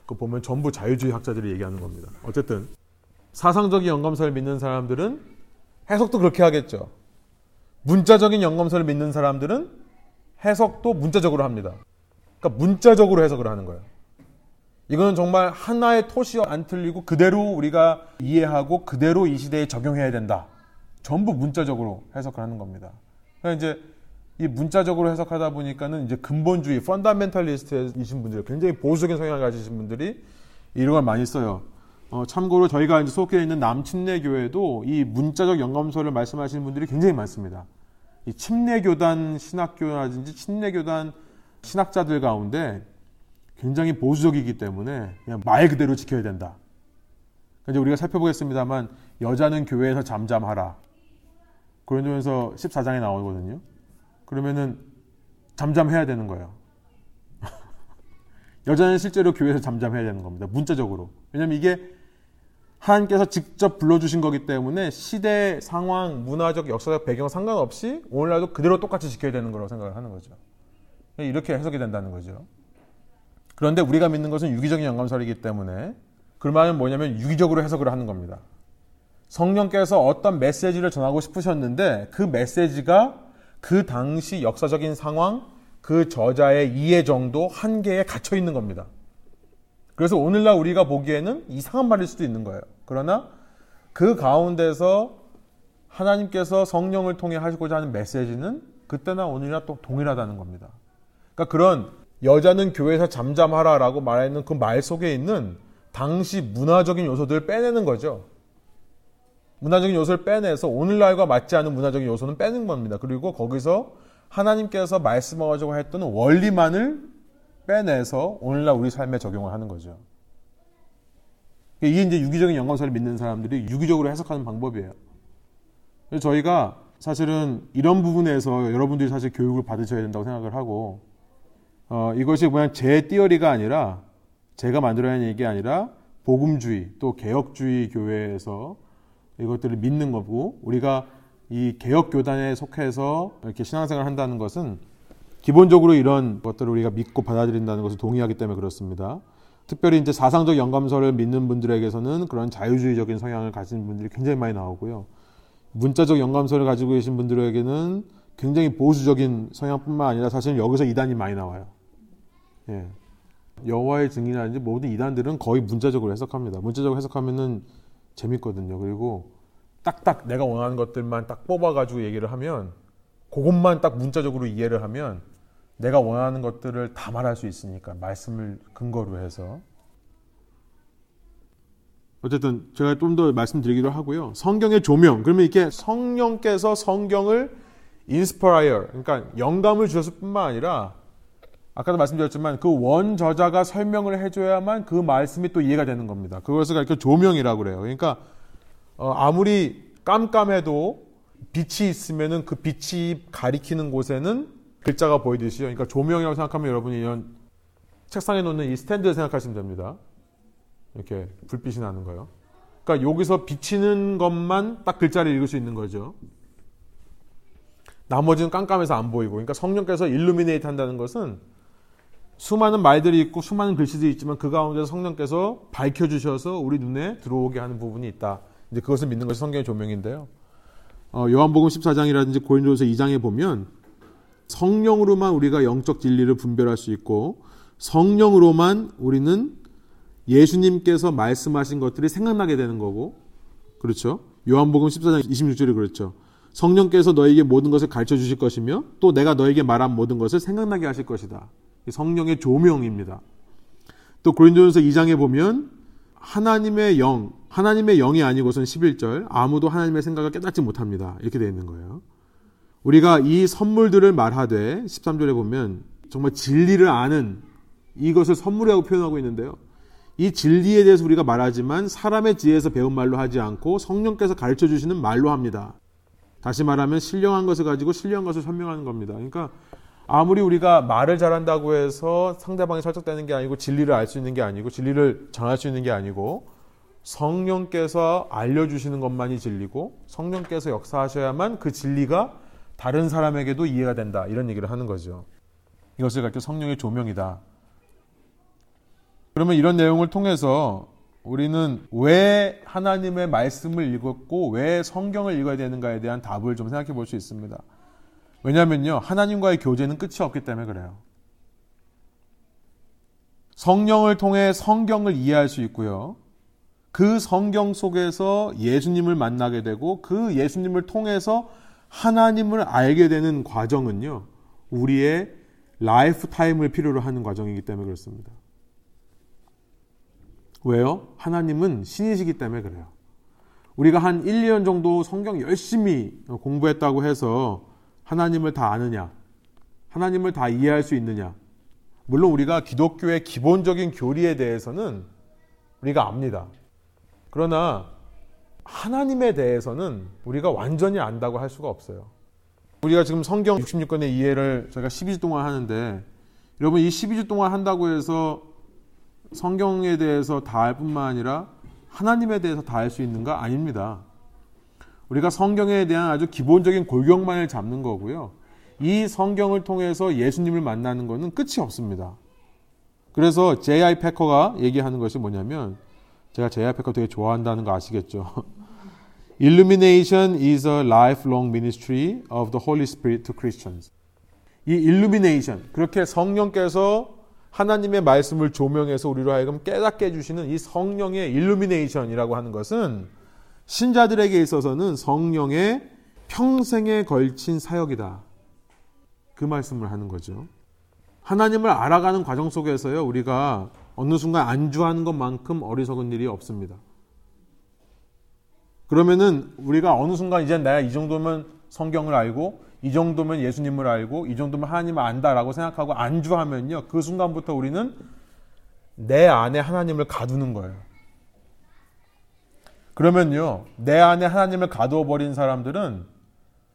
그 보면 전부 자유주의 학자들이 얘기하는 겁니다. 어쨌든 사상적인 영감설을 믿는 사람들은 해석도 그렇게 하겠죠. 문자적인 영감설을 믿는 사람들은 해석도 문자적으로 합니다. 그러니까 문자적으로 해석을 하는 거예요. 이거는 정말 하나의 토시 안 틀리고 그대로 우리가 이해하고 그대로 이 시대에 적용해야 된다. 전부 문자적으로 해석을 하는 겁니다. 그러니까 이제 이 문자적으로 해석하다 보니까는 이제 근본주의, 펀다멘탈리스트이신 분들, 굉장히 보수적인 성향을 가지신 분들이 이런 걸 많이 써요. 어, 참고로 저희가 이제 속해 있는 남침례교회도 이 문자적 영감서를 말씀하시는 분들이 굉장히 많습니다. 이 침례교단 신학교라든지 침례교단 신학자들 가운데 굉장히 보수적이기 때문에 그냥 말 그대로 지켜야 된다. 이제 우리가 살펴보겠습니다만 여자는 교회에서 잠잠하라. 그러면서 14장에 나오거든요. 그러면은 잠잠해야 되는 거예요. 여자는 실제로 교회에서 잠잠해야 되는 겁니다. 문자적으로. 왜냐면 이게 하나님께서 직접 불러주신 거기 때문에 시대, 상황, 문화적, 역사적 배경 상관없이 오늘날도 그대로 똑같이 지켜야 되는 거라고 생각을 하는 거죠. 이렇게 해석이 된다는 거죠. 그런데 우리가 믿는 것은 유기적인 영감설이기 때문에 그 말은 뭐냐면 유기적으로 해석을 하는 겁니다. 성령께서 어떤 메시지를 전하고 싶으셨는데 그 메시지가 그 당시 역사적인 상황, 그 저자의 이해 정도 한계에 갇혀 있는 겁니다. 그래서 오늘날 우리가 보기에는 이상한 말일 수도 있는 거예요. 그러나 그 가운데서 하나님께서 성령을 통해 하시고자 하는 메시지는 그때나 오늘이나 또 동일하다는 겁니다. 그러니까 그런 여자는 교회에서 잠잠하라라고 말하는 그 말 속에 있는 당시 문화적인 요소들을 빼내는 거죠. 문화적인 요소를 빼내서 오늘날과 맞지 않은 문화적인 요소는 빼는 겁니다. 그리고 거기서 하나님께서 말씀하자고 했던 원리만을 빼내서 오늘날 우리 삶에 적용을 하는 거죠. 이게 이제 유기적인 연관서를 믿는 사람들이 유기적으로 해석하는 방법이에요. 그래서 저희가 사실은 이런 부분에서 여러분들이 사실 교육을 받으셔야 된다고 생각을 하고 어, 이것이 그냥 제 띠어리가 아니라 제가 만들어낸 얘기 아니라 복음주의 또 개혁주의 교회에서 이것들을 믿는 거고 우리가 이 개혁 교단에 속해서 이렇게 신앙생활을 한다는 것은 기본적으로 이런 것들을 우리가 믿고 받아들인다는 것을 동의하기 때문에 그렇습니다. 특별히 이제 사상적 영감서를 믿는 분들에게서는 그런 자유주의적인 성향을 가진 분들이 굉장히 많이 나오고요. 문자적 영감서를 가지고 계신 분들에게는 굉장히 보수적인 성향뿐만 아니라 사실 여기서 이단이 많이 나와요. 예. 여호와의 증인이라든지 모든 이단들은 거의 문자적으로 해석합니다. 문자적으로 해석하면은 재밌거든요. 그리고 딱딱 내가 원하는 것들만 딱 뽑아가지고 얘기를 하면 그것만 딱 문자적으로 이해를 하면 내가 원하는 것들을 다 말할 수 있으니까 말씀을 근거로 해서 어쨌든 제가 좀 더 말씀드리기로 하고요. 성경의 조명 그러면 이렇게 성령께서 성경을 inspire 그러니까 영감을 주셨을 뿐만 아니라 아까도 말씀드렸지만 그 원 저자가 설명을 해줘야만 그 말씀이 또 이해가 되는 겁니다. 그것을 이렇게 조명이라고 그래요. 그러니까 어, 아무리 깜깜해도 빛이 있으면은 그 빛이 가리키는 곳에는 글자가 보이듯이요. 그러니까 조명이라고 생각하면 여러분이 이런 책상에 놓는 이 스탠드를 생각하시면 됩니다. 이렇게 불빛이 나는 거요. 그러니까 여기서 비치는 것만 딱 글자를 읽을 수 있는 거죠. 나머지는 깜깜해서 안 보이고. 그러니까 성령께서 일루미네이트 한다는 것은 수많은 말들이 있고 수많은 글씨들이 있지만 그 가운데 성령께서 밝혀주셔서 우리 눈에 들어오게 하는 부분이 있다. 이제 그것을 믿는 것이 성경의 조명인데요. 어, 요한복음 14장이라든지 고린도서 2장에 보면 성령으로만 우리가 영적 진리를 분별할 수 있고 성령으로만 우리는 예수님께서 말씀하신 것들이 생각나게 되는 거고 그렇죠. 요한복음 14장 26절에 그렇죠. 성령께서 너에게 모든 것을 가르쳐 주실 것이며 또 내가 너에게 말한 모든 것을 생각나게 하실 것이다. 성령의 조명입니다. 또 고린도전서 2장에 보면 하나님의 영, 하나님의 영이 아니고선 11절 아무도 하나님의 생각을 깨닫지 못합니다. 이렇게 되어 있는 거예요. 우리가 이 선물들을 말하되 13절에 보면 정말 진리를 아는 이것을 선물이라고 표현하고 있는데요. 이 진리에 대해서 우리가 말하지만 사람의 지혜에서 배운 말로 하지 않고 성령께서 가르쳐 주시는 말로 합니다. 다시 말하면 신령한 것을 가지고 신령한 것을 설명하는 겁니다. 그러니까 아무리 우리가 말을 잘한다고 해서 상대방이 설득되는 게 아니고 진리를 알 수 있는 게 아니고 진리를 정할 수 있는 게 아니고 성령께서 알려주시는 것만이 진리고 성령께서 역사하셔야만 그 진리가 다른 사람에게도 이해가 된다. 이런 얘기를 하는 거죠. 이것을 갖고 성령의 조명이다. 그러면 이런 내용을 통해서 우리는 왜 하나님의 말씀을 읽었고 왜 성경을 읽어야 되는가에 대한 답을 좀 생각해 볼 수 있습니다. 왜냐하면요, 하나님과의 교제는 끝이 없기 때문에 그래요. 성령을 통해 성경을 이해할 수 있고요. 그 성경 속에서 예수님을 만나게 되고 그 예수님을 통해서 하나님을 알게 되는 과정은요, 우리의 lifetime을 필요로 하는 과정이기 때문에 그렇습니다. 왜요? 하나님은 신이시기 때문에 그래요. 우리가 한 1, 2년 정도 성경 열심히 공부했다고 해서 하나님을 다 아느냐? 하나님을 다 이해할 수 있느냐? 물론 우리가 기독교의 기본적인 교리에 대해서는 우리가 압니다. 그러나 하나님에 대해서는 우리가 완전히 안다고 할 수가 없어요. 우리가 지금 성경 66권의 이해를 저희가 12주 동안 하는데 여러분 이 12주 동안 한다고 해서 성경에 대해서 다 알 뿐만 아니라 하나님에 대해서 다 알 수 있는가? 아닙니다. 우리가 성경에 대한 아주 기본적인 골격만을 잡는 거고요. 이 성경을 통해서 예수님을 만나는 것은 끝이 없습니다. 그래서 J.I. 패커가 얘기하는 것이 뭐냐면 제가 J.I. 패커 되게 좋아한다는 거 아시겠죠? Illumination is a lifelong ministry of the Holy Spirit to Christians. 이 illumination, 그렇게 성령께서 하나님의 말씀을 조명해서 우리로 하여금 깨닫게 해주시는 이 성령의 illumination이라고 하는 것은 신자들에게 있어서는 성령의 평생에 걸친 사역이다. 그 말씀을 하는 거죠. 하나님을 알아가는 과정 속에서요, 우리가 어느 순간 안주하는 것만큼 어리석은 일이 없습니다. 그러면은 우리가 어느 순간 이제 내가 이 정도면 성경을 알고 이 정도면 예수님을 알고 이 정도면 하나님을 안다라고 생각하고 안주하면요. 그 순간부터 우리는 내 안에 하나님을 가두는 거예요. 그러면요. 내 안에 하나님을 가두어 버린 사람들은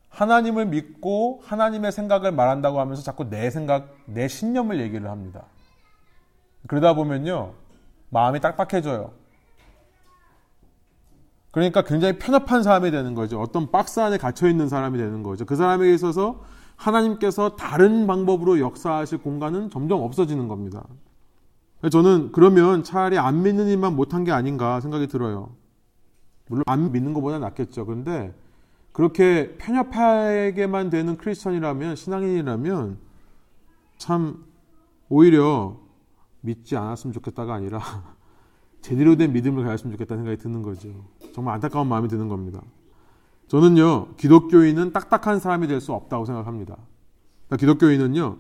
하나님을 믿고 하나님의 생각을 말한다고 하면서 자꾸 내 생각, 내 신념을 얘기를 합니다. 그러다 보면요. 마음이 딱딱해져요. 그러니까 굉장히 편협한 사람이 되는 거죠. 어떤 박스 안에 갇혀 있는 사람이 되는 거죠. 그 사람에게 있어서 하나님께서 다른 방법으로 역사하실 공간은 점점 없어지는 겁니다. 저는 그러면 차라리 안 믿는 일만 못한 게 아닌가 생각이 들어요. 물론 안 믿는 것보다 낫겠죠. 그런데 그렇게 편협하게만 되는 크리스천이라면 신앙인이라면 참 오히려 믿지 않았으면 좋겠다가 아니라 제대로 된 믿음을 가졌으면 좋겠다는 생각이 드는 거죠. 정말 안타까운 마음이 드는 겁니다. 저는요, 기독교인은 딱딱한 사람이 될 수 없다고 생각합니다. 그러니까 기독교인은요,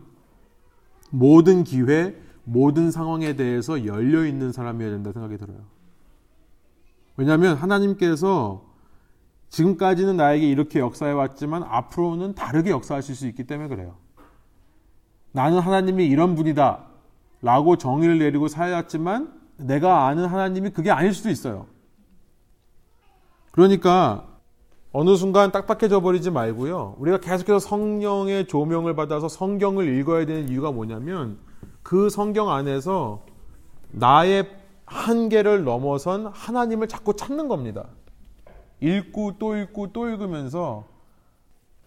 모든 기회, 모든 상황에 대해서 열려 있는 사람이어야 된다 생각이 들어요. 왜냐하면 하나님께서 지금까지는 나에게 이렇게 역사해 왔지만 앞으로는 다르게 역사하실 수 있기 때문에 그래요. 나는 하나님이 이런 분이다. 라고 정의를 내리고 살았지만 내가 아는 하나님이 그게 아닐 수도 있어요. 그러니까 어느 순간 딱딱해져 버리지 말고요. 우리가 계속해서 성령의 조명을 받아서 성경을 읽어야 되는 이유가 뭐냐면 그 성경 안에서 나의 한계를 넘어선 하나님을 자꾸 찾는 겁니다. 읽고 또 읽고 또 읽으면서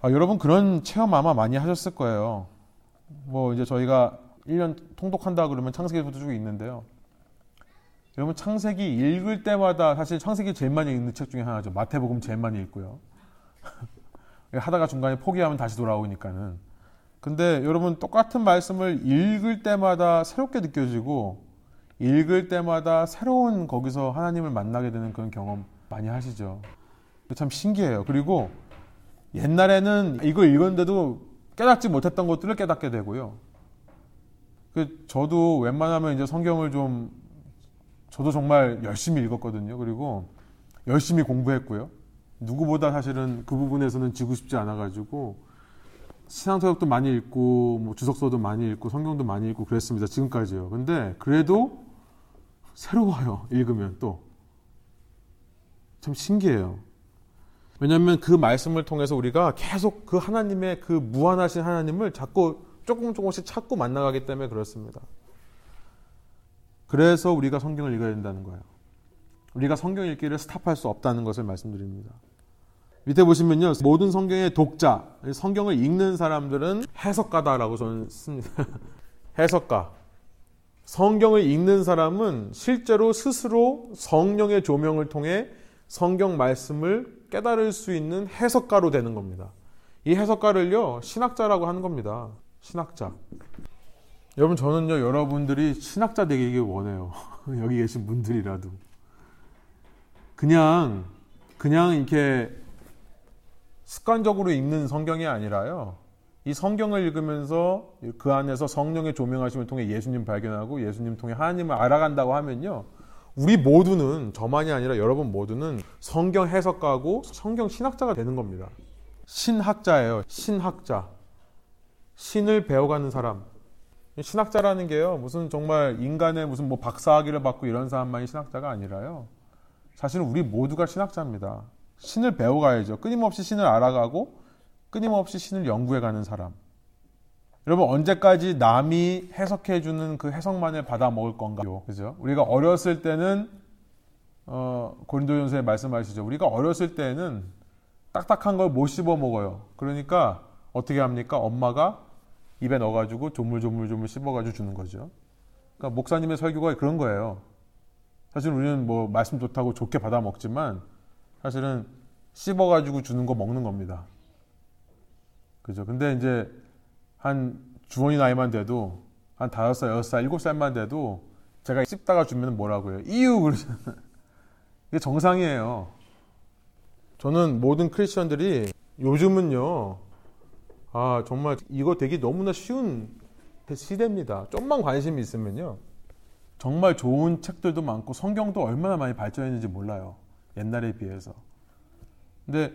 아, 여러분 그런 체험 아마 많이 하셨을 거예요. 뭐 이제 저희가 1년 통독한다 그러면 창세기부터 쭉 있는데요. 여러분 창세기 읽을 때마다 사실 창세기 제일 많이 읽는 책 중에 하나죠. 마태복음 제일 많이 읽고요. 하다가 중간에 포기하면 다시 돌아오니까는. 근데 여러분 똑같은 말씀을 읽을 때마다 새롭게 느껴지고 읽을 때마다 새로운 거기서 하나님을 만나게 되는 그런 경험 많이 하시죠. 참 신기해요. 그리고 옛날에는 이거 읽었는데도 깨닫지 못했던 것들을 깨닫게 되고요. 그 저도 웬만하면 이제 성경을 좀 저도 정말 열심히 읽었거든요. 그리고 열심히 공부했고요. 누구보다 사실은 그 부분에서는 지고 싶지 않아가지고 신앙서적도 많이 읽고 뭐 주석서도 많이 읽고 성경도 많이 읽고 그랬습니다. 지금까지요. 근데 그래도 새로워요. 읽으면 또. 참 신기해요. 왜냐하면 그 말씀을 통해서 우리가 계속 그 하나님의 그 무한하신 하나님을 자꾸 조금 조금씩 찾고 만나가기 때문에 그렇습니다. 그래서 우리가 성경을 읽어야 된다는 거예요. 우리가 성경 읽기를 스탑할 수 없다는 것을 말씀드립니다. 밑에 보시면요. 모든 성경의 독자, 성경을 읽는 사람들은 해석가다라고 저는 씁니다. 해석가. 성경을 읽는 사람은 실제로 스스로 성령의 조명을 통해 성경 말씀을 깨달을 수 있는 해석가로 되는 겁니다. 이 해석가를요, 신학자라고 하는 겁니다. 신학자. 여러분, 저는요, 여러분들이 신학자 되기를 원해요. 여기 계신 분들이라도. 그냥, 그냥 이렇게 습관적으로 읽는 성경이 아니라요. 이 성경을 읽으면서 그 안에서 성령의 조명하심을 통해 예수님 발견하고 예수님 통해 하나님을 알아간다고 하면요. 우리 모두는 저만이 아니라 여러분 모두는 성경 해석가고 성경 신학자가 되는 겁니다. 신학자예요. 신학자. 신을 배워가는 사람. 신학자라는 게요. 무슨 정말 인간의 무슨 뭐 박사학위를 받고 이런 사람만이 신학자가 아니라요. 사실은 우리 모두가 신학자입니다. 신을 배워가야죠. 끊임없이 신을 알아가고 끊임없이 신을 연구해가는 사람. 여러분 언제까지 남이 해석해 주는 그 해석만을 받아 먹을 건가요? 그죠? 우리가 어렸을 때는 어, 고린도전서에 말씀하시죠. 우리가 어렸을 때는 딱딱한 걸 못 씹어 먹어요. 그러니까 어떻게 합니까? 엄마가 입에 넣어가지고 조물조물조물 씹어가지고 주는 거죠. 그러니까 목사님의 설교가 그런 거예요. 사실 우리는 뭐 말씀 좋다고 좋게 받아 먹지만 사실은 씹어가지고 주는 거 먹는 겁니다. 그죠? 근데 이제 한 주원이 나이만 돼도 한 다섯 살, 여섯 살, 일곱 살만 돼도 제가 씹다가 주면 뭐라고요? 이유 그러잖아요. 이게 정상이에요. 저는 모든 크리스천들이 요즘은요, 아, 정말 이거 되게 너무나 쉬운 시대입니다. 좀만 관심이 있으면요. 정말 좋은 책들도 많고 성경도 얼마나 많이 발전했는지 몰라요. 옛날에 비해서. 근데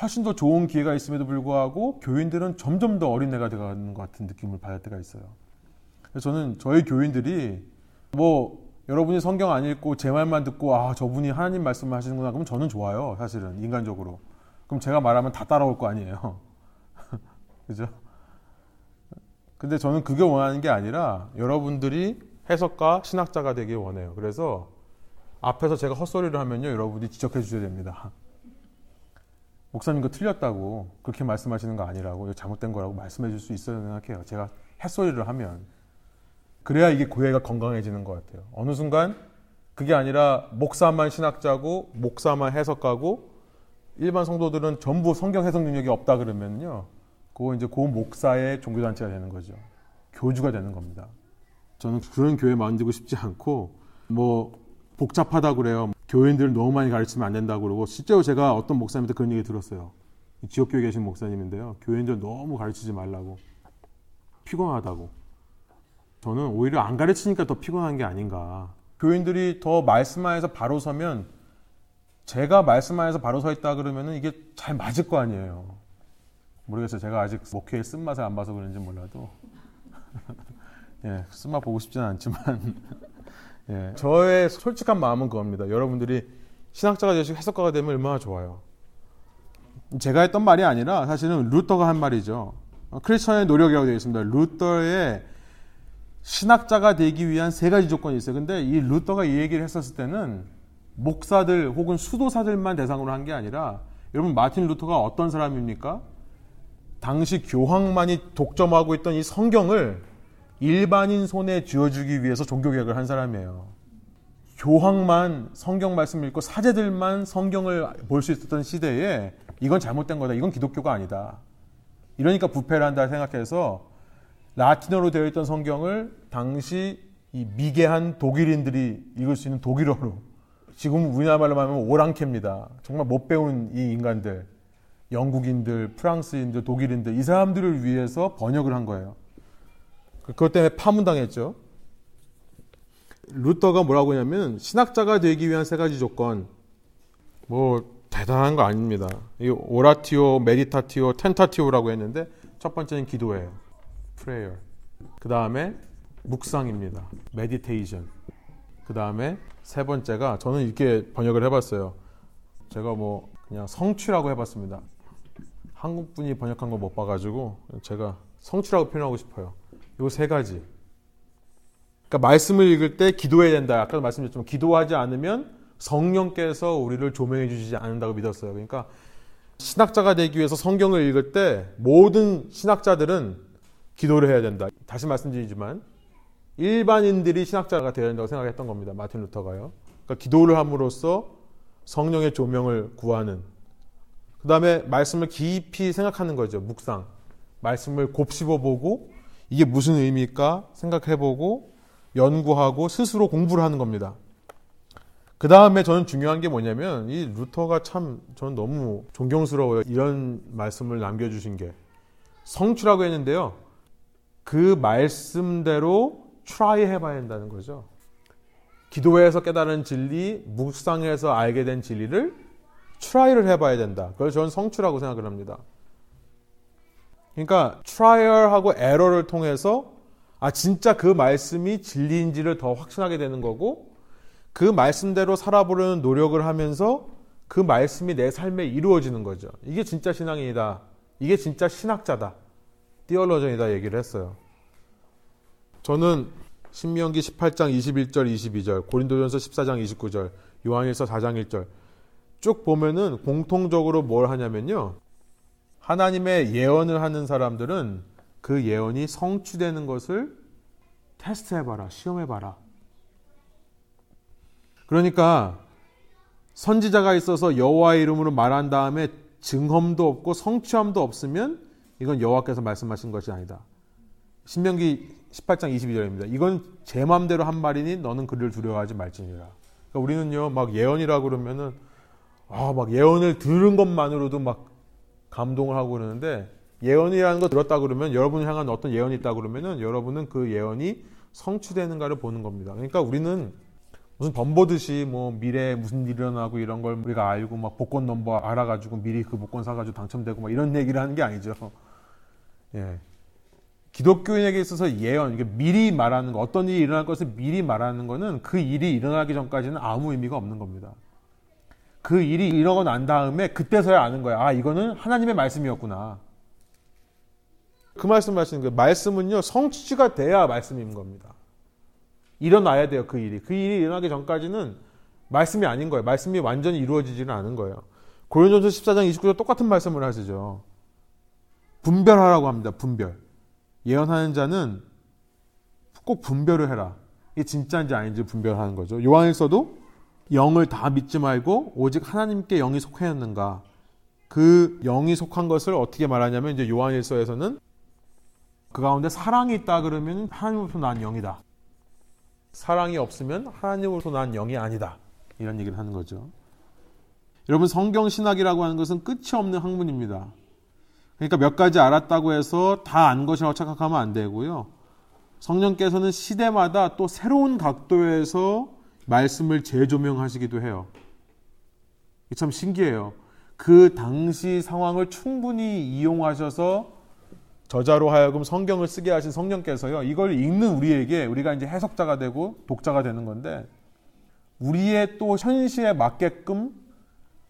훨씬 더 좋은 기회가 있음에도 불구하고 교인들은 점점 더 어린 애가 되어가는 것 같은 느낌을 받을 때가 있어요. 그래서 저는 저희 교인들이 뭐 여러분이 성경 안 읽고 제 말만 듣고 아 저분이 하나님 말씀을 하시는구나 그러면 저는 좋아요 사실은 인간적으로. 그럼 제가 말하면 다 따라올 거 아니에요. 그죠? 근데 저는 그게 원하는 게 아니라 여러분들이 해석가 신학자가 되길 원해요. 그래서 앞에서 제가 헛소리를 하면요 여러분이 지적해 주셔야 됩니다 목사님 그 틀렸다고 그렇게 말씀하시는 거 아니라고 잘못된 거라고 말씀해 줄 수 있어야 생각해요 제가 햇소리를 하면 그래야 이게 교회가 건강해지는 것 같아요. 어느 순간 그게 아니라 목사만 신학자고 목사만 해석가고 일반 성도들은 전부 성경 해석 능력이 없다 그러면요. 그거 이제 고 목사의 종교단체가 되는 거죠. 교주가 되는 겁니다. 저는 그런 교회 만들고 싶지 않고 뭐 복잡하다 그래요. 교인들 너무 많이 가르치면 안 된다고 그러고 실제로 제가 어떤 목사님한테 그런 얘기 들었어요. 지역교회 계신 목사님인데요. 교인들 너무 가르치지 말라고. 피곤하다고. 저는 오히려 안 가르치니까 더 피곤한 게 아닌가. 교인들이 더 말씀 안에서 바로 서면 제가 말씀 안에서 바로 서 있다 그러면은 이게 잘 맞을 거 아니에요. 모르겠어요. 제가 아직 목회의 쓴맛을 안 봐서 그런지 몰라도. 예, 쓴맛 보고 싶지는 않지만. 예, 저의 솔직한 마음은 그겁니다. 여러분들이 신학자가 되시고 해석가가 되면 얼마나 좋아요. 제가 했던 말이 아니라 사실은 루터가 한 말이죠. 크리스천의 노력이라고 되어 있습니다. 루터의 신학자가 되기 위한 세 가지 조건이 있어요. 근데 이 루터가 이 얘기를 했었을 때는 목사들 혹은 수도사들만 대상으로 한 게 아니라 여러분 마틴 루터가 어떤 사람입니까? 당시 교황만이 독점하고 있던 이 성경을 일반인 손에 쥐어주기 위해서 종교개혁을 한 사람이에요. 교황만 성경 말씀 읽고 사제들만 성경을 볼 수 있었던 시대에 이건 잘못된 거다. 이건 기독교가 아니다. 이러니까 부패를 한다 생각해서 라틴어로 되어 있던 성경을 당시 이 미개한 독일인들이 읽을 수 있는 독일어로 지금 우리나라 말로 하면 오랑캐입니다. 정말 못 배운 이 인간들, 영국인들, 프랑스인들, 독일인들 이 사람들을 위해서 번역을 한 거예요. 그것 때문에 파문당했죠. 루터가 뭐라고 하냐면 신학자가 되기 위한 세 가지 조건 뭐 대단한 거 아닙니다. 이 오라티오, 메디타티오, 텐타티오라고 했는데 첫 번째는 기도예요. prayer. 그 다음에 묵상입니다. meditation. 그 다음에 세 번째가 저는 이렇게 번역을 해봤어요. 제가 뭐 그냥 성취라고 해봤습니다. 한국 분이 번역한 거 못 봐가지고 제가 성취라고 표현하고 싶어요. 요 세 가지. 그러니까 말씀을 읽을 때 기도해야 된다. 아까도 말씀드렸지만 기도하지 않으면 성령께서 우리를 조명해 주시지 않는다고 믿었어요. 그러니까 신학자가 되기 위해서 성경을 읽을 때 모든 신학자들은 기도를 해야 된다. 다시 말씀드리지만 일반인들이 신학자가 되어야 된다고 생각했던 겁니다. 마틴 루터가요. 그러니까 기도를 함으로써 성령의 조명을 구하는. 그 다음에 말씀을 깊이 생각하는 거죠. 묵상. 말씀을 곱씹어 보고 이게 무슨 의미일까 생각해 보고 연구하고 스스로 공부를 하는 겁니다. 그 다음에 저는 중요한 게 뭐냐면 이 루터가 참 저는 너무 존경스러워요. 이런 말씀을 남겨주신 게 성취라고 했는데요. 그 말씀대로 try 해봐야 한다는 거죠. 기도해서 깨달은 진리, 묵상해서 알게 된 진리를 try를 해봐야 된다. 그걸 저는 성취라고 생각을 합니다. 그러니까 트라이얼하고 에러를 통해서 아 진짜 그 말씀이 진리인지를 더 확신하게 되는 거고 그 말씀대로 살아보려는 노력을 하면서 그 말씀이 내 삶에 이루어지는 거죠. 이게 진짜 신앙이다. 이게 진짜 신학자다. 띠얼러전이다 얘기를 했어요. 저는 신명기 18장 21절 22절, 고린도전서 14장 29절, 요한일서 4장 1절 쭉 보면은 공통적으로 뭘 하냐면요. 하나님의 예언을 하는 사람들은 그 예언이 성취되는 것을 테스트해봐라, 시험해봐라. 그러니까 선지자가 있어서 여호와 이름으로 말한 다음에 증험도 없고 성취함도 없으면 이건 여호와께서 말씀하신 것이 아니다. 신명기 18장 22절입니다. 이건 제 마음대로 한 말이니 너는 그를 두려워하지 말지니라. 그러니까 우리는요 막 예언이라 그러면은 아, 막 예언을 들은 것만으로도 막 감동을 하고 그러는데 예언이라는 거 들었다 그러면 여러분을 향한 어떤 예언이 있다 그러면은 여러분은 그 예언이 성취되는가를 보는 겁니다. 그러니까 우리는 무슨 덤보듯이 뭐 미래에 무슨 일이 일어나고 이런 걸 우리가 알고 막 복권 넘버 알아가지고 미리 그 복권 사가지고 당첨되고 막 이런 얘기를 하는 게 아니죠. 예. 기독교인에게 있어서 예언, 이게 미리 말하는 거, 어떤 일이 일어날 것을 미리 말하는 거는 그 일이 일어나기 전까지는 아무 의미가 없는 겁니다. 그 일이 일어나고 난 다음에 그때서야 아는 거야. 아, 이거는 하나님의 말씀이었구나. 그 말씀 하시는 거예요. 말씀은요, 성취가 돼야 말씀인 겁니다. 일어나야 돼요, 그 일이. 그 일이 일어나기 전까지는 말씀이 아닌 거예요. 말씀이 완전히 이루어지지는 않은 거예요. 고린도전서 14장 29절 똑같은 말씀을 하시죠. 분별하라고 합니다. 분별. 예언하는 자는 꼭 분별을 해라. 이게 진짜인지 아닌지 분별하는 거죠. 요한일서도 영을 다 믿지 말고 오직 하나님께 영이 속하였는가. 그 영이 속한 것을 어떻게 말하냐면 이제 요한일서에서는 그 가운데 사랑이 있다 그러면 하나님으로부터 난 영이다. 사랑이 없으면 하나님으로부터 난 영이 아니다. 이런 얘기를 하는 거죠. 여러분 성경 신학이라고 하는 것은 끝이 없는 학문입니다. 그러니까 몇 가지 알았다고 해서 다 안 것이라고 착각하면 안 되고요. 성령께서는 시대마다 또 새로운 각도에서 말씀을 재조명하시기도 해요. 참 신기해요. 그 당시 상황을 충분히 이용하셔서 저자로 하여금 성경을 쓰게 하신 성령께서요. 이걸 읽는 우리에게 우리가 이제 해석자가 되고 독자가 되는 건데 우리의 또 현실에 맞게끔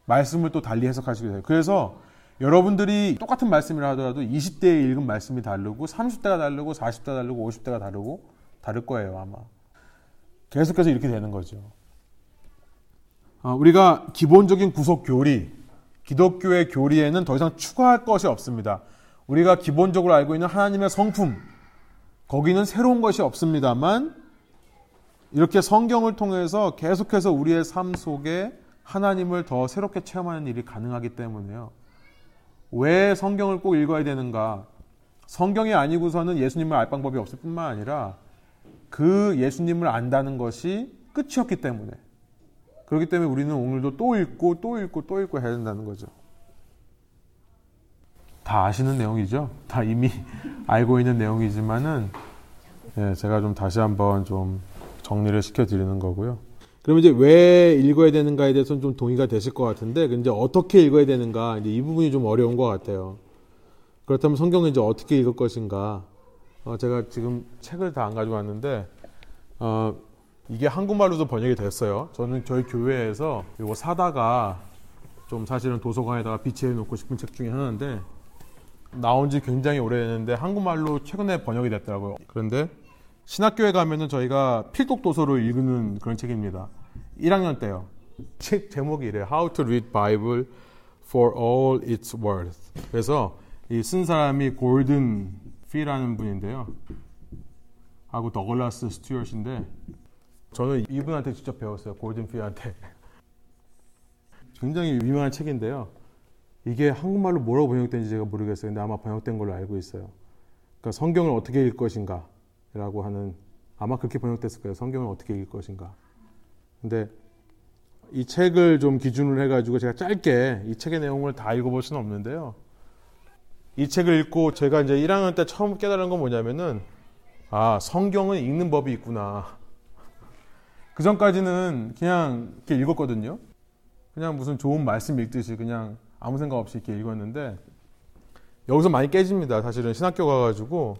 말씀을 또 달리 해석하시게 돼요. 그래서 여러분들이 똑같은 말씀이라 하더라도 20대에 읽은 말씀이 다르고 30대가 다르고 40대가 다르고 50대가 다르고 다를 거예요 아마. 계속해서 이렇게 되는 거죠. 어, 우리가 기본적인 구속 교리, 기독교의 교리에는 더 이상 추가할 것이 없습니다. 우리가 기본적으로 알고 있는 하나님의 성품, 거기는 새로운 것이 없습니다만, 이렇게 성경을 통해서 계속해서 우리의 삶 속에 하나님을 더 새롭게 체험하는 일이 가능하기 때문에요. 왜 성경을 꼭 읽어야 되는가? 성경이 아니고서는 예수님을 알 방법이 없을 뿐만 아니라 그 예수님을 안다는 것이 끝이었기 때문에 그렇기 때문에 우리는 오늘도 또 읽고 또 읽고 또 읽고 해야 된다는 거죠. 다 아시는 내용이죠. 다 이미 알고 있는 내용이지만은 예, 제가 좀 다시 한번 좀 정리를 시켜 드리는 거고요. 그러면 이제 왜 읽어야 되는가에 대해서는 좀 동의가 되실 것 같은데, 이제 어떻게 읽어야 되는가, 이제 이 부분이 좀 어려운 것 같아요. 그렇다면 성경을 이제 어떻게 읽을 것인가. 어, 제가 지금 책을 다 안 가져왔는데, 어, 이게 한국말로도 번역이 됐어요. 저는 저희 교회에서 이거 사다가 좀 사실은 도서관에다가 비치해 놓고 싶은 책 중에 하나인데, 나온 지 굉장히 오래됐는데 한국말로 최근에 번역이 됐더라고요. 그런데 신학교에 가면은 저희가 필독 도서를 읽는 그런 책입니다. 1학년 때요. 책 제목이 이래요. How to read Bible for all its worth. 그래서 이 쓴 사람이 골든 피라는 분인데요. 하고 더글라스 스튜어트인데 저는 이분한테 직접 배웠어요. 골든 피한테. 굉장히 유명한 책인데요. 이게 한국말로 뭐라고 번역된지 제가 모르겠어요. 근데 아마 번역된 걸로 알고 있어요. 그러니까 성경을 어떻게 읽을 것인가 라고 하는 아마 그렇게 번역됐을 거예요. 성경을 어떻게 읽을 것인가. 근데 이 책을 좀 기준으로 해가지고 제가 짧게 이 책의 내용을 다 읽어볼 수는 없는데요. 이 책을 읽고 제가 이제 1학년 때 처음 깨달은 건 뭐냐면은 아, 성경은 읽는 법이 있구나. 그 전까지는 그냥 이렇게 읽었거든요. 그냥 무슨 좋은 말씀 읽듯이 그냥 아무 생각 없이 이렇게 읽었는데 여기서 많이 깨집니다. 사실은 신학교 가가지고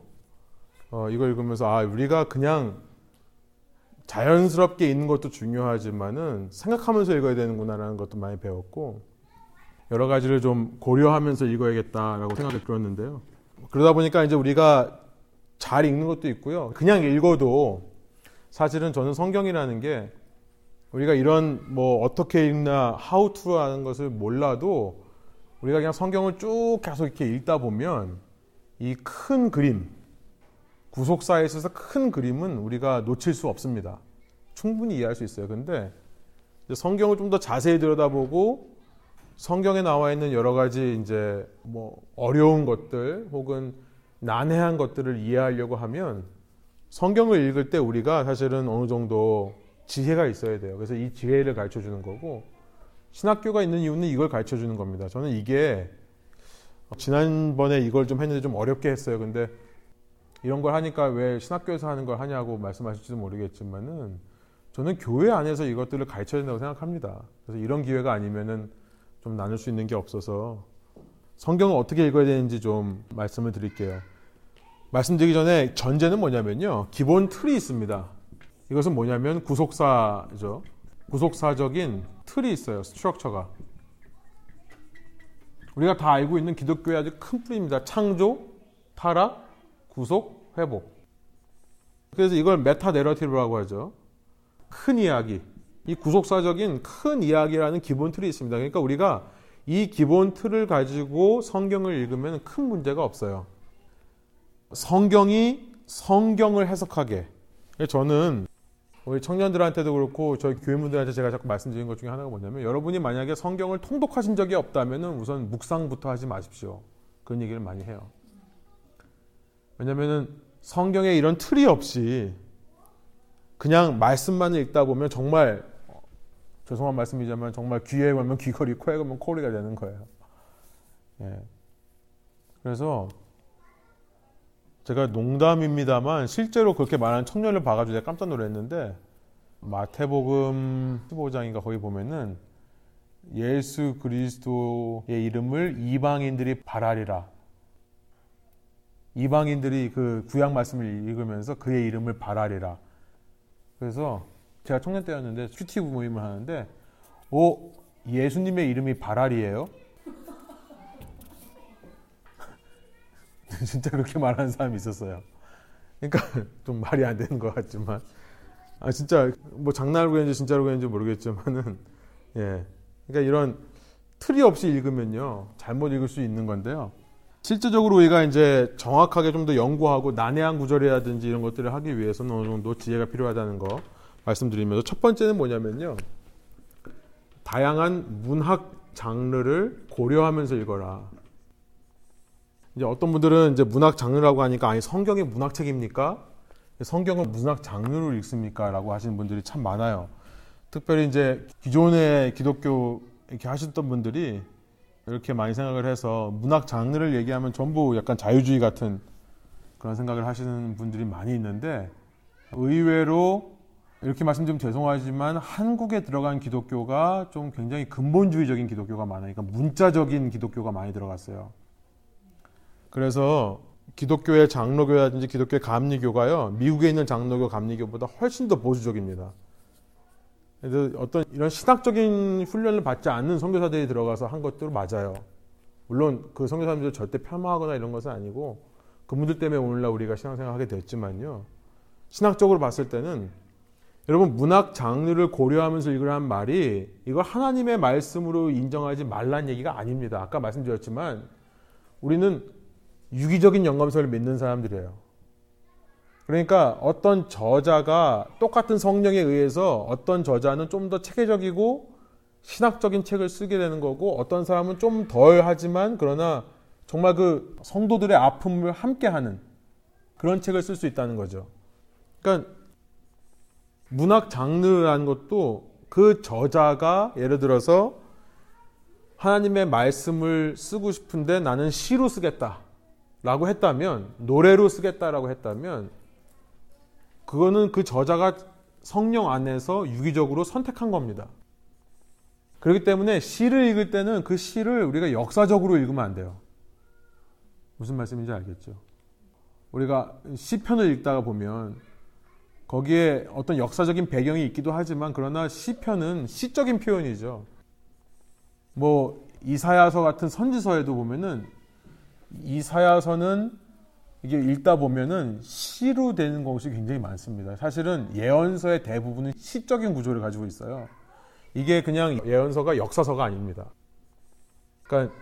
어, 이걸 읽으면서 아 우리가 그냥 자연스럽게 읽는 것도 중요하지만은 생각하면서 읽어야 되는구나라는 것도 많이 배웠고 여러 가지를 좀 고려하면서 읽어야겠다라고 생각이 들었는데요. 그러다 보니까 이제 우리가 잘 읽는 것도 있고요. 그냥 읽어도 사실은 저는 성경이라는 게 우리가 이런 뭐 어떻게 읽나 how to 하는 것을 몰라도 우리가 그냥 성경을 쭉 계속 이렇게 읽다 보면 이 큰 그림 구속사에 있어서 큰 그림은 우리가 놓칠 수 없습니다. 충분히 이해할 수 있어요. 근데 성경을 좀 더 자세히 들여다보고 성경에 나와 있는 여러 가지 이제 뭐 어려운 것들 혹은 난해한 것들을 이해하려고 하면 성경을 읽을 때 우리가 사실은 어느 정도 지혜가 있어야 돼요. 그래서 이 지혜를 가르쳐 주는 거고 신학교가 있는 이유는 이걸 가르쳐 주는 겁니다. 저는 이게 지난번에 이걸 좀 했는데 좀 어렵게 했어요. 근데 이런 걸 하니까 왜 신학교에서 하는 걸 하냐고 말씀하실지도 모르겠지만은 저는 교회 안에서 이것들을 가르쳐야 된다고 생각합니다. 그래서 이런 기회가 아니면은 좀 나눌 수 있는 게 없어서 성경을 어떻게 읽어야 되는지 좀 말씀을 드릴게요. 말씀드리기 전에 전제는 뭐냐면요. 기본 틀이 있습니다. 이것은 뭐냐면 구속사죠. 구속사적인 틀이 있어요. 스트럭처가. 우리가 다 알고 있는 기독교의 아주 큰 뿌리입니다. 창조, 타락, 구속, 회복. 그래서 이걸 메타 내러티브라고 하죠. 큰 이야기. 이 구속사적인 큰 이야기라는 기본 틀이 있습니다. 그러니까 우리가 이 기본 틀을 가지고 성경을 읽으면 큰 문제가 없어요. 성경이 성경을 해석하게. 저는 우리 청년들한테도 그렇고 저희 교회분들한테 제가 자꾸 말씀드린 것 중에 하나가 뭐냐면 여러분이 만약에 성경을 통독하신 적이 없다면 우선 묵상부터 하지 마십시오. 그런 얘기를 많이 해요. 왜냐면은 성경에 이런 틀이 없이 그냥 말씀만 읽다 보면 정말 죄송한 말씀이지만 정말 귀에 걸면 귀걸이, 코에 걸면 코리가 되는 거예요. 예. 그래서 제가 농담입니다만 실제로 그렇게 말하는 청년을 봐가지고 깜짝 놀랐는데 마태복음 15장인가 거기 보면은 예수 그리스도의 이름을 이방인들이 바라리라. 이방인들이 그 구약 말씀을 읽으면서 그의 이름을 바라리라. 그래서 제가 청년 때였는데 큐티 모임을 하는데 오 예수님의 이름이 바라리예요. 진짜 그렇게 말하는 사람이 있었어요. 그러니까 좀 말이 안 되는 것 같지만 아 진짜 뭐 장난으로 그랬는지 진짜로 그랬는지 모르겠지만은 예 그러니까 이런 틀이 없이 읽으면요 잘못 읽을 수 있는 건데요. 실제적으로 우리가 이제 정확하게 좀 더 연구하고 난해한 구절이라든지 이런 것들을 하기 위해서는 어느 정도 지혜가 필요하다는 거 말씀드리면서 첫 번째는 뭐냐면요 다양한 문학 장르를 고려하면서 읽어라. 이제 어떤 분들은 이제 문학 장르라고 하니까 아니 성경이 문학책입니까? 성경을 문학 장르로 읽습니까? 라고 하시는 분들이 참 많아요. 특별히 이제 기존의 기독교 이렇게 하셨던 분들이 이렇게 많이 생각을 해서 문학 장르를 얘기하면 전부 약간 자유주의 같은 그런 생각을 하시는 분들이 많이 있는데 의외로 이렇게 말씀드리면 죄송하지만 한국에 들어간 기독교가 좀 굉장히 근본주의적인 기독교가. 그러니까 문자적인 기독교가 많이 들어갔어요. 그래서 기독교의 장로교라든지 기독교의 감리교가요, 미국에 있는 장로교 감리교보다 훨씬 더 보수적입니다. 그래서 어떤 이런 신학적인 훈련을 받지 않는 선교사들이 들어가서 한 것도 맞아요. 물론 그 선교사님들 절대 폄하하거나 이런 것은 아니고 그분들 때문에 오늘날 우리가 신앙생활 하게 됐지만요. 신학적으로 봤을 때는 여러분 문학 장르를 고려하면서 읽으라는 말이 이걸 하나님의 말씀으로 인정하지 말란 얘기가 아닙니다. 아까 말씀드렸지만 우리는 유기적인 영감서를 믿는 사람들이에요. 그러니까 어떤 저자가 똑같은 성령에 의해서 어떤 저자는 좀 더 체계적이고 신학적인 책을 쓰게 되는 거고 어떤 사람은 좀 덜 하지만 그러나 정말 그 성도들의 아픔을 함께 하는 그런 책을 쓸 수 있다는 거죠. 그러니까 문학 장르라는 것도 그 저자가 예를 들어서 하나님의 말씀을 쓰고 싶은데 나는 시로 쓰겠다. 라고 했다면, 노래로 쓰겠다라고 했다면, 그거는 그 저자가 성령 안에서 유기적으로 선택한 겁니다. 그렇기 때문에 시를 읽을 때는 그 시를 우리가 역사적으로 읽으면 안 돼요. 무슨 말씀인지 알겠죠? 우리가 시편을 읽다가 보면 거기에 어떤 역사적인 배경이 있기도 하지만 그러나 시편은 시적인 표현이죠. 뭐 이사야서 같은 선지서에도 보면은 이사야서는 이게 읽다 보면은 시로 되는 것이 굉장히 많습니다. 사실은 예언서의 대부분은 시적인 구조를 가지고 있어요. 이게 그냥 예언서가 역사서가 아닙니다. 그러니까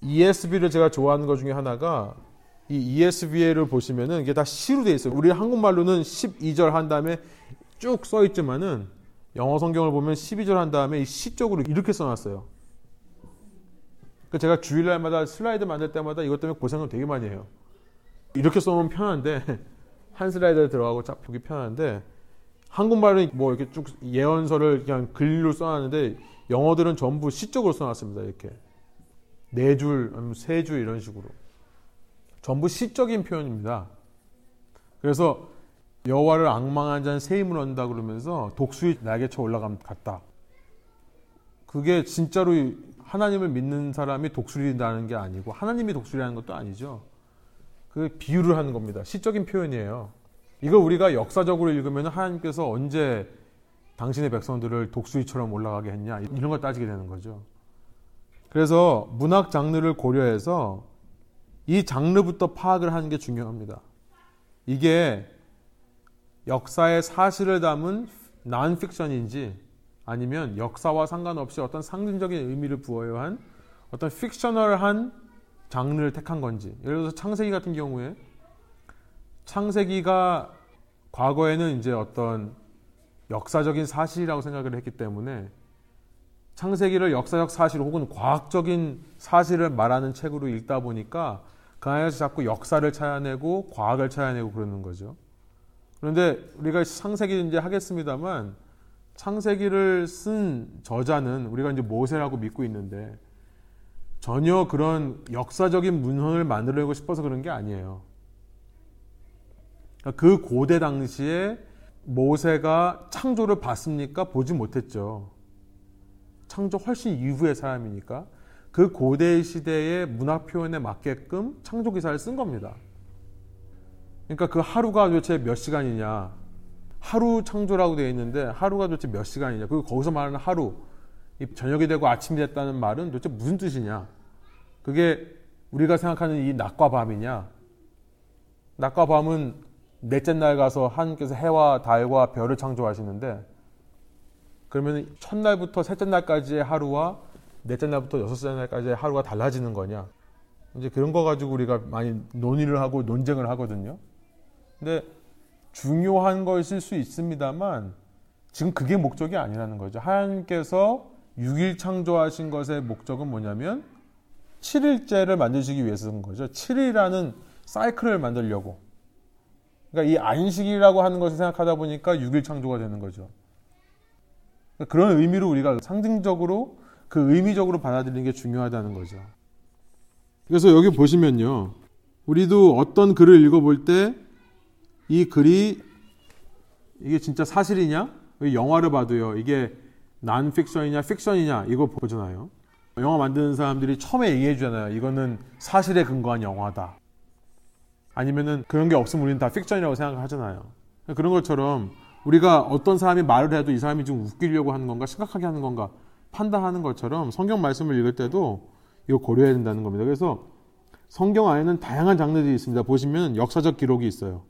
ESV를 제가 좋아하는 것 중에 하나가 이 ESV를 보시면은 이게 다 시로 돼 있어요. 우리 한국말로는 12절 한 다음에 쭉 써 있지만은 영어 성경을 보면 12절 한 다음에 시 쪽으로 이렇게 써놨어요. 그 제가 주일날마다 슬라이드 만들 때마다 이것 때문에 고생을 되게 많이 해요. 이렇게 써놓으면 편한데 한 슬라이드에 들어가고 쫙 보기 편한데 한국말은 뭐 이렇게 쭉 예언서를 그냥 글로 써놨는데 영어들은 전부 시적으로 써놨습니다. 이렇게 네 줄, 아니면 세 줄 이런 식으로 전부 시적인 표현입니다. 그래서 여호와를 악망한 자는 새 힘을 얻는다 그러면서 독수리 날개쳐 올라감 같다. 그게 진짜로 하나님을 믿는 사람이 독수리라는 게 아니고 하나님이 독수리라는 것도 아니죠. 그 비유를 하는 겁니다. 시적인 표현이에요. 이걸 우리가 역사적으로 읽으면 하나님께서 언제 당신의 백성들을 독수리처럼 올라가게 했냐 이런 걸 따지게 되는 거죠. 그래서 문학 장르를 고려해서 이 장르부터 파악을 하는 게 중요합니다. 이게 역사의 사실을 담은 난픽션인지 아니면 역사와 상관없이 어떤 상징적인 의미를 부여야 한 어떤 픽셔널한 장르를 택한 건지 예를 들어서 창세기 같은 경우에 창세기가 과거에는 이제 어떤 역사적인 사실이라고 생각을 했기 때문에 창세기를 역사적 사실 혹은 과학적인 사실을 말하는 책으로 읽다 보니까 그 안에서 자꾸 역사를 찾아내고 과학을 찾아내고 그러는 거죠. 그런데 우리가 창세기 이제 하겠습니다만 창세기를 쓴 저자는 우리가 이제 모세라고 믿고 있는데 전혀 그런 역사적인 문헌을 만들려고 싶어서 그런 게 아니에요. 그러니까 그 고대 당시에 모세가 창조를 봤습니까? 보지 못했죠. 창조 훨씬 이후의 사람이니까 그 고대 시대의 문학 표현에 맞게끔 창조 기사를 쓴 겁니다. 그러니까 그 하루가 도대체 몇 시간이냐? 하루 창조라고 되어 있는데 하루가 도대체 몇 시간이냐? 그리고 거기서 말하는 하루, 저녁이 되고 아침이 됐다는 말은 도대체 무슨 뜻이냐? 그게 우리가 생각하는 이 낮과 밤이냐? 낮과 밤은 넷째 날 가서 하나님께서 해와 달과 별을 창조하시는데 그러면 첫날부터 셋째 날까지의 하루와 넷째 날부터 여섯째 날까지의 하루가 달라지는 거냐? 이제 그런 거 가지고 우리가 많이 논의를 하고 논쟁을 하거든요. 근데 중요한 것일 수 있습니다만 지금 그게 목적이 아니라는 거죠. 하나님께서 6일 창조하신 것의 목적은 뭐냐면 7일째를 만드시기 위해서인 거죠. 7일이라는 사이클을 만들려고. 그러니까 이 안식이라고 하는 것을 생각하다 보니까 6일 창조가 되는 거죠. 그러니까 그런 의미로 우리가 상징적으로 그 의미적으로 받아들이는 게 중요하다는 거죠. 그래서 여기 보시면요. 우리도 어떤 글을 읽어볼 때 이 글이 이게 진짜 사실이냐? 영화를 봐도요. 이게 난 픽션이냐, 픽션이냐 이거 보잖아요. 영화 만드는 사람들이 처음에 얘기해 주잖아요. 이거는 사실에 근거한 영화다. 아니면은 그런 게 없으면 우리는 다 픽션이라고 생각하잖아요. 그런 것처럼 우리가 어떤 사람이 말을 해도 이 사람이 좀 웃기려고 하는 건가, 심각하게 하는 건가 판단하는 것처럼 성경 말씀을 읽을 때도 이거 고려해야 된다는 겁니다. 그래서 성경 안에는 다양한 장르들이 있습니다. 보시면 역사적 기록이 있어요.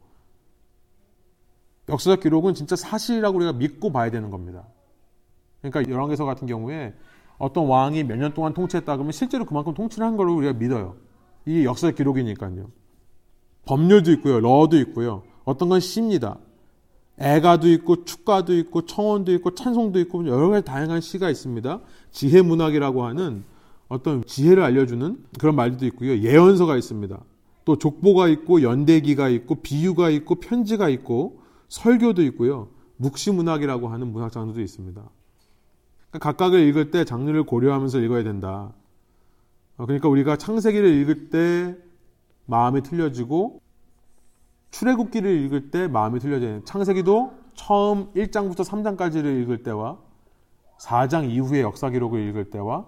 역사적 기록은 진짜 사실이라고 우리가 믿고 봐야 되는 겁니다. 그러니까 열왕기서 같은 경우에 어떤 왕이 몇 년 동안 통치했다 그러면 실제로 그만큼 통치를 한 걸로 우리가 믿어요. 이게 역사적 기록이니까요. 법률도 있고요. 러도 있고요. 어떤 건 시입니다. 애가도 있고 축가도 있고 청원도 있고 찬송도 있고 여러 가지 다양한 시가 있습니다. 지혜 문학이라고 하는 어떤 지혜를 알려주는 그런 말도 있고요. 예언서가 있습니다. 또 족보가 있고 연대기가 있고 비유가 있고 편지가 있고 설교도 있고요. 묵시 문학이라고 하는 문학 장르도 있습니다. 그러니까 각각을 읽을 때 장르를 고려하면서 읽어야 된다. 어, 그러니까 우리가 창세기를 읽을 때 마음이 틀려지고 출애굽기를 읽을 때 마음이 틀려져요. 창세기도 처음 1장부터 3장까지를 읽을 때와 4장 이후의 역사 기록을 읽을 때와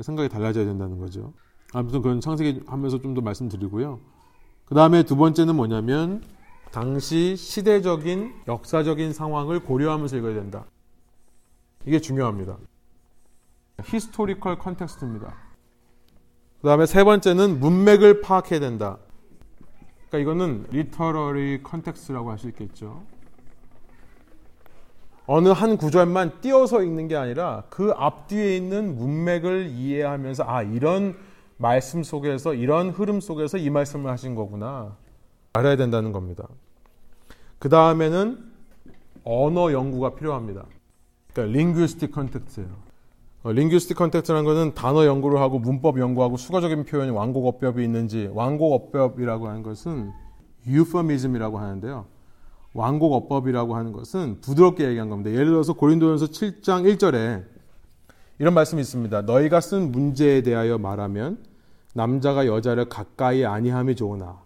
생각이 달라져야 된다는 거죠. 아무튼 그건 창세기 하면서 좀 더 말씀드리고요. 그 다음에 두 번째는 뭐냐면 당시 시대적인 역사적인 상황을 고려하면서 읽어야 된다. 이게 중요합니다. historical context입니다. 그 다음에 세 번째는 문맥을 파악해야 된다. 그러니까 이거는 literary context라고 할 수 있겠죠. 어느 한 구절만 띄어서 읽는 게 아니라 그 앞뒤에 있는 문맥을 이해하면서 아 이런 말씀 속에서 이런 흐름 속에서 이 말씀을 하신 거구나 알아야 된다는 겁니다. 그 다음에는 언어 연구가 필요합니다. 그러니까 linguistic context예요. 어, linguistic context라는 것은 단어 연구를 하고 문법 연구하고 수거적인 표현이 완곡 어법이 있는지 완곡 어법이라고 하는 것은 euphemism이라고 하는데요. 완곡 어법이라고 하는 것은 부드럽게 얘기한 겁니다. 예를 들어서 고린도전서 7장 1절에 이런 말씀이 있습니다. 너희가 쓴 문제에 대하여 말하면 남자가 여자를 가까이 아니함이 좋으나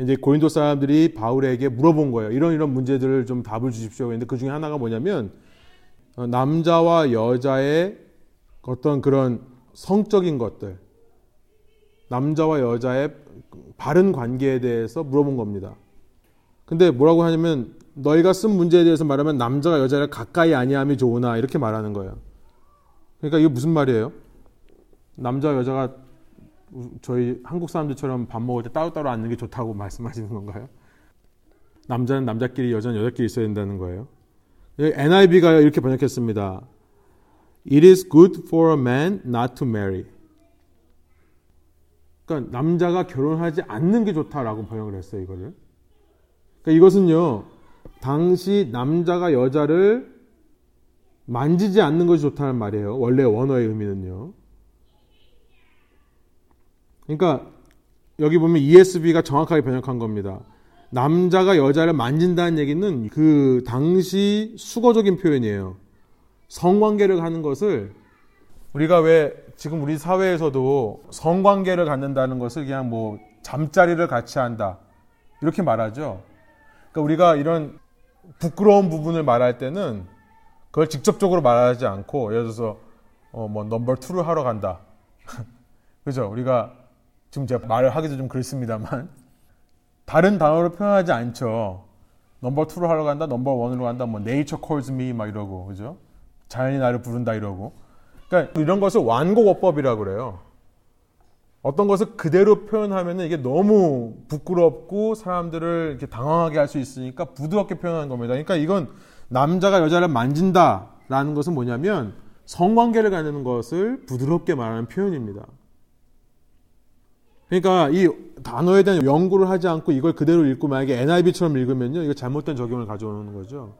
이제 고린도 사람들이 바울에게 물어본 거예요. 이런 이런 문제들을 좀 답을 주십시오. 그런데 그 중에 하나가 뭐냐면 어, 남자와 여자의 어떤 그런 성적인 것들, 남자와 여자의 바른 관계에 대해서 물어본 겁니다. 근데 뭐라고 하냐면 너희가 쓴 문제에 대해서 말하면 남자가 여자를 가까이 아니함이 좋으나 이렇게 말하는 거예요. 그러니까 이게 무슨 말이에요? 남자 여자가 저희 한국 사람들처럼 밥 먹을 때 따로따로 앉는 게 좋다고 말씀하시는 건가요? 남자는 남자끼리 여자는 여자끼리 있어야 된다는 거예요. NIV가 이렇게 번역했습니다. It is good for a man not to marry. 그러니까 남자가 결혼하지 않는 게 좋다라고 번역을 했어요, 이거를. 그러니까 이것은요, 당시 남자가 여자를 만지지 않는 것이 좋다는 말이에요. 원래 원어의 의미는요. 그러니까 여기 보면 ESB가 정확하게 번역한 겁니다. 남자가 여자를 만진다는 얘기는 그 당시 수거적인 표현이에요. 성관계를 하는 것을 우리가 왜 지금 우리 사회에서도 성관계를 갖는다는 것을 그냥 뭐 잠자리를 같이 한다 이렇게 말하죠. 그러니까 우리가 이런 부끄러운 부분을 말할 때는 그걸 직접적으로 말하지 않고 예를 들어서 어 뭐 number two를 하러 간다. 그죠? 우리가 지금 제가 말을 하기도 좀 그렇습니다만 다른 단어로 표현하지 않죠. number two로 하러 간다, number one으로 간다, 뭐 nature calls me 막 이러고 그죠? 자연이 나를 부른다 이러고. 그러니까 이런 것을 완곡어법이라고 그래요. 어떤 것을 그대로 표현하면 이게 너무 부끄럽고 사람들을 이렇게 당황하게 할 수 있으니까 부드럽게 표현하는 겁니다. 그러니까 이건 남자가 여자를 만진다라는 것은 뭐냐면 성관계를 갖는 것을 부드럽게 말하는 표현입니다. 그러니까 이 단어에 대한 연구를 하지 않고 이걸 그대로 읽고 만약에 NIV처럼 읽으면요. 이거 잘못된 적용을 가져오는 거죠.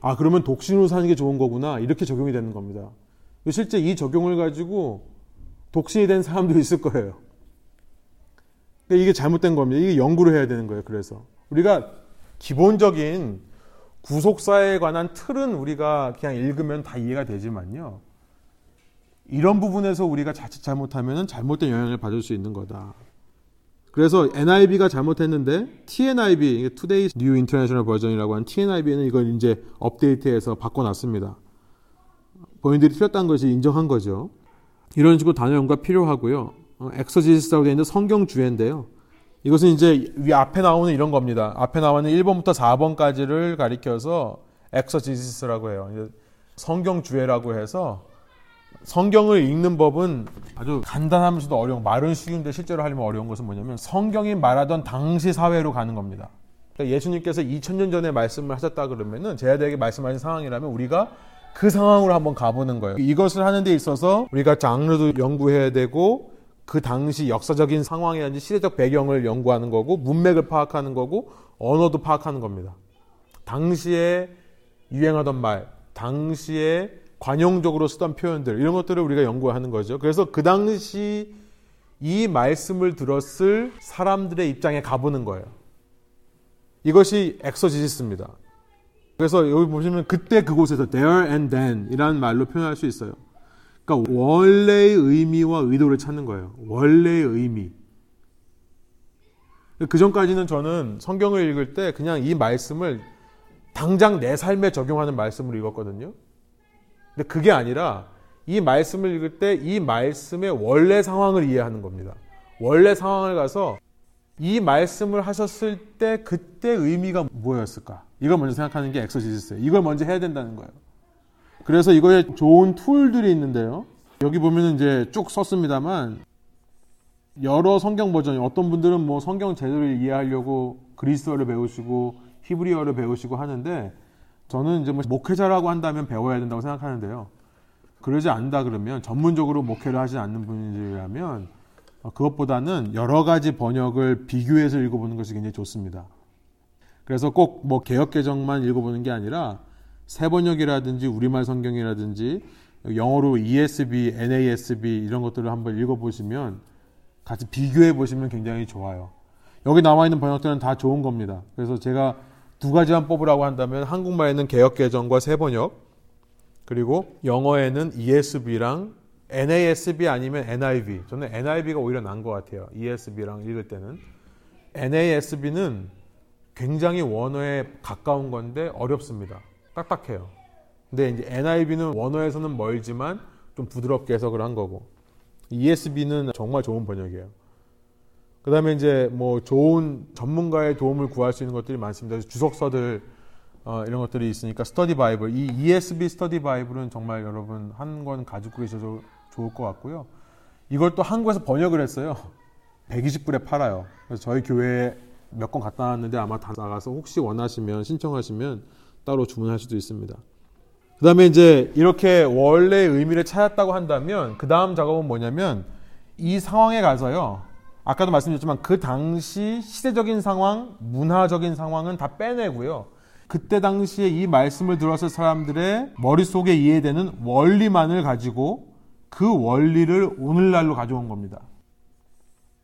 아, 그러면 독신으로 사는 게 좋은 거구나. 이렇게 적용이 되는 겁니다. 실제 이 적용을 가지고 독신이 된 사람도 있을 거예요. 그러니까 이게 잘못된 겁니다. 이게 연구를 해야 되는 거예요. 그래서 우리가 기본적인 구속사에 관한 틀은 우리가 그냥 읽으면 다 이해가 되지만요. 이런 부분에서 우리가 자칫 잘못하면 잘못된 영향을 받을 수 있는 거다. 그래서 NIV가 잘못했는데 TNIB, Today's New International Version이라고 하는 TNIB는 이걸 이제 업데이트해서 바꿔놨습니다. 본인들이 틀렸다는 것이 인정한 거죠. 이런 식으로 단어 연구가 필요하고요. 어, 엑서지스라고 되어 있는 성경 주해인데요. 이것은 이제 위 앞에 나오는 이런 겁니다. 앞에 나오는 1번부터 4번까지를 가리켜서 엑서지스라고 해요. 성경 주해라고 해서 성경을 읽는 법은 아주 간단하면서도 어려운 말은 쉬운데 실제로 하려면 어려운 것은 뭐냐면 성경이 말하던 당시 사회로 가는 겁니다. 그러니까 예수님께서 2000년 전에 말씀을 하셨다 그러면은 제자들에게 말씀하신 상황이라면 우리가 그 상황으로 한번 가보는 거예요. 이것을 하는 데 있어서 우리가 장르도 연구해야 되고 그 당시 역사적인 상황이라든지 시대적 배경을 연구하는 거고 문맥을 파악하는 거고 언어도 파악하는 겁니다. 당시에 유행하던 말, 당시에 관용적으로 쓰던 표현들 이런 것들을 우리가 연구하는 거죠. 그래서 그 당시 이 말씀을 들었을 사람들의 입장에 가보는 거예요. 이것이 exegesis입니다. 그래서 여기 보시면 그때 그곳에서 there and then 이라는 말로 표현할 수 있어요. 그러니까 원래의 의미와 의도를 찾는 거예요. 원래의 의미. 그 전까지는 저는 성경을 읽을 때 그냥 이 말씀을 당장 내 삶에 적용하는 말씀으로 읽었거든요. 근데 그게 아니라 이 말씀을 읽을 때 이 말씀의 원래 상황을 이해하는 겁니다. 원래 상황을 가서 이 말씀을 하셨을 때 그때 의미가 뭐였을까? 이걸 먼저 생각하는 게 exegesis예요. 이걸 먼저 해야 된다는 거예요. 그래서 이거에 좋은 툴들이 있는데요. 여기 보면 이제 쭉 썼습니다만 여러 성경 버전, 어떤 분들은 뭐 성경 제대로 이해하려고 그리스어를 배우시고 히브리어를 배우시고 하는데 저는 이제 뭐 목회자라고 한다면 배워야 된다고 생각하는데요. 그러지 않다 그러면 전문적으로 목회를 하지 않는 분이라면 그것보다는 여러 가지 번역을 비교해서 읽어보는 것이 굉장히 좋습니다. 그래서 꼭 뭐 개혁 개정만 읽어보는 게 아니라 새 번역이라든지 우리말 성경이라든지 영어로 ESB, NASB 이런 것들을 한번 읽어보시면 같이 비교해 보시면 굉장히 좋아요. 여기 나와 있는 번역들은 다 좋은 겁니다. 그래서 제가 두 가지만 뽑으라고 한다면 한국말에는 개혁개정과 새 번역, 그리고 영어에는 ESV랑 NASB 아니면 NIV. 저는 NIV가 오히려 나은 것 같아요. ESB랑 읽을 때는. NASB는 굉장히 원어에 가까운 건데 어렵습니다. 딱딱해요. 근데 이제 NIV는 원어에서는 멀지만 좀 부드럽게 해석을 한 거고. ESV는 정말 좋은 번역이에요. 그 다음에 이제 뭐 좋은 전문가의 도움을 구할 수 있는 것들이 많습니다. 주석서들 어, 이런 것들이 있으니까 study Bible. 이 ESV Study Bible은 정말 여러분 한 권 가지고 계셔도 좋을 것 같고요. 이걸 또 한국에서 번역을 했어요. 120불에 팔아요. 그래서 저희 교회에 몇 권 갖다 놨는데 아마 다 나가서 혹시 원하시면 신청하시면 따로 주문할 수도 있습니다. 그 다음에 이제 이렇게 원래 의미를 찾았다고 한다면 그 다음 작업은 뭐냐면 이 상황에 가서요. 아까도 말씀드렸지만 그 당시 시대적인 상황, 문화적인 상황은 다 빼내고요. 그때 당시에 이 말씀을 들었을 사람들의 머릿속에 이해되는 원리만을 가지고 그 원리를 오늘날로 가져온 겁니다.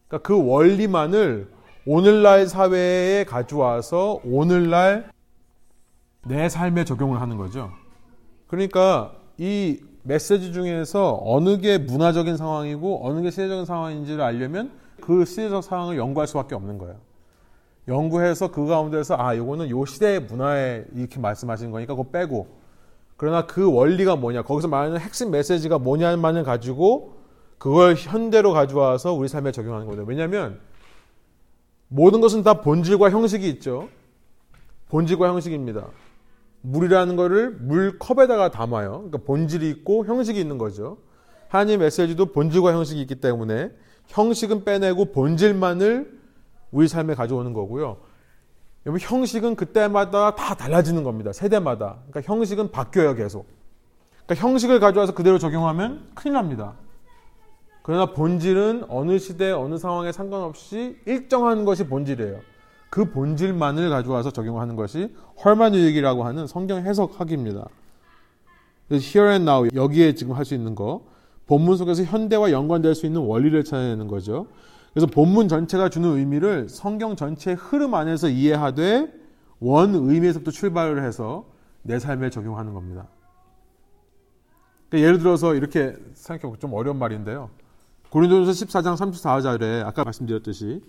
그러니까 그 원리만을 오늘날 사회에 가져와서 오늘날 내 삶에 적용을 하는 거죠. 그러니까 이 메시지 중에서 어느 게 문화적인 상황이고 어느 게 시대적인 상황인지를 알려면 그 시대적 상황을 연구할 수밖에 없는 거예요. 연구해서 그 가운데서 아, 이거는 요 시대의 문화에 이렇게 말씀하신 거니까 그거 빼고 그러나 그 원리가 뭐냐 거기서 말하는 핵심 메시지가 뭐냐만을 가지고 그걸 현대로 가져와서 우리 삶에 적용하는 거예요. 왜냐하면 모든 것은 다 본질과 형식이 있죠. 본질과 형식입니다. 물이라는 거를 물 컵에다가 담아요. 그러니까 본질이 있고 형식이 있는 거죠. 하나님 메시지도 본질과 형식이 있기 때문에 형식은 빼내고 본질만을 우리 삶에 가져오는 거고요. 여러분 형식은 그때마다 다 달라지는 겁니다. 세대마다. 그러니까 형식은 바뀌어요 계속. 그러니까 형식을 가져와서 그대로 적용하면 큰일 납니다. 그러나 본질은 어느 시대 어느 상황에 상관없이 일정한 것이 본질이에요. 그 본질만을 가져와서 적용하는 것이 헐마뉴익이라고 하는 성경 해석학입니다. here and now 여기에 지금 할 수 있는 거 본문 속에서 현대와 연관될 수 있는 원리를 찾아내는 거죠. 그래서 본문 전체가 주는 의미를 성경 전체의 흐름 안에서 이해하되 원 의미에서부터 출발을 해서 내 삶에 적용하는 겁니다. 그러니까 예를 들어서 이렇게 생각해보면 좀 어려운 말인데요. 고린도전서 14장 34절에 아까 말씀드렸듯이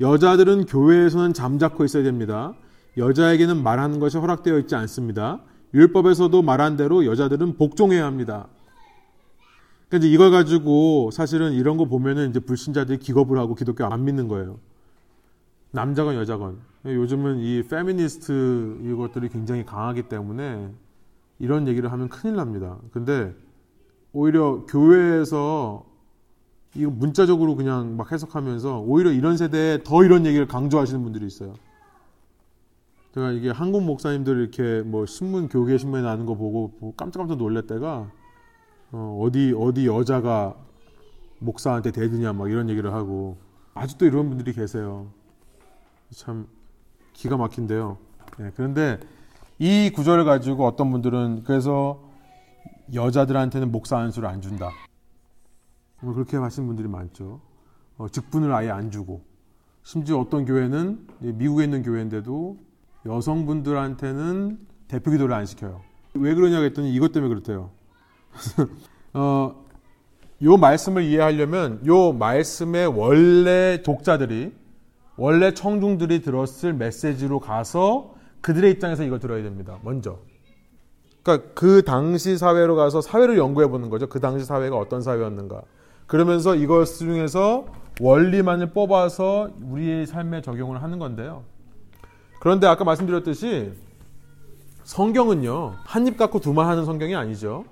여자들은 교회에서는 잠자코 있어야 됩니다. 여자에게는 말하는 것이 허락되어 있지 않습니다. 율법에서도 말한 대로 여자들은 복종해야 합니다. 이제 이걸 가지고 사실은 이런 거 보면은 이제 불신자들이 기겁을 하고 기독교 안 믿는 거예요. 남자건 여자건. 요즘은 이 페미니스트 이것들이 굉장히 강하기 때문에 이런 얘기를 하면 큰일 납니다. 근데 오히려 교회에서 이거 문자적으로 그냥 막 해석하면서 오히려 이런 세대에 더 이런 얘기를 강조하시는 분들이 있어요. 제가 이게 한국 목사님들 이렇게 뭐 신문 교계 신문에 나는 거 보고 깜짝깜짝 놀랄 때가 어, 디 어디 여자가 목사한테 대드냐 막 이런 얘기를 하고 아직도 이런 분들이 계세요. 참 기가 막힌데요. 네, 그런데 이 구절을 가지고 어떤 분들은 그래서 여자들한테는 목사 안수를 안 준다. 뭐 그렇게 하신 분들이 많죠. 어, 직분을 아예 안 주고 심지어 어떤 교회는 미국에 있는 교회인데도 여성분들한테는 대표 기도를 안 시켜요. 왜 그러냐고 했더니 이것 때문에 그렇대요. 어, 요 말씀을 이해하려면 요 말씀의 원래 독자들이 원래 청중들이 들었을 메시지로 가서 그들의 입장에서 이걸 들어야 됩니다. 먼저. 그러니까 그 당시 사회로 가서 사회를 연구해 보는 거죠. 그 당시 사회가 어떤 사회였는가. 그러면서 이것 중에서 원리만을 뽑아서 우리의 삶에 적용을 하는 건데요. 그런데 아까 말씀드렸듯이 성경은요, 한 입 갖고 두말 하는 성경이 아니죠.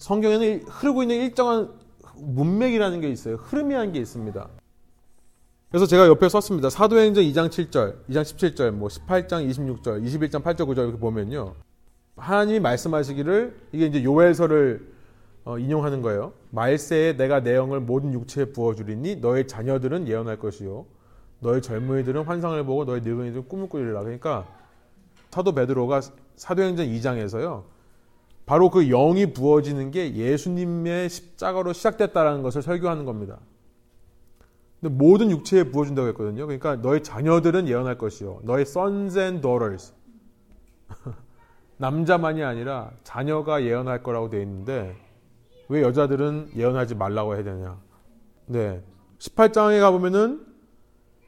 성경에는 흐르고 있는 일정한 문맥이라는 게 있어요. 흐름이라는 게 있습니다. 그래서 제가 옆에 썼습니다. 사도행전 2장 7절, 2장 17절, 뭐 18장 26절, 21장 8절 9절 이렇게 보면요. 하나님이 말씀하시기를 이게 이제 요엘서를 어, 인용하는 거예요. 말세에 내가 내 영을 모든 육체에 부어주리니 너의 자녀들은 예언할 것이요. 너의 젊은이들은 환상을 보고 너의 늙은이들은 꿈을 꾸리라. 그러니까 사도 베드로가 사도행전 2장에서요. 바로 그 영이 부어지는 게 예수님의 십자가로 시작됐다라는 것을 설교하는 겁니다. 근데 모든 육체에 부어준다고 했거든요. 그러니까 너의 자녀들은 예언할 것이요. 너의 sons and daughters. 남자만이 아니라 자녀가 예언할 거라고 되어 있는데 왜 여자들은 예언하지 말라고 해야 되냐? 네. 18장에 가보면은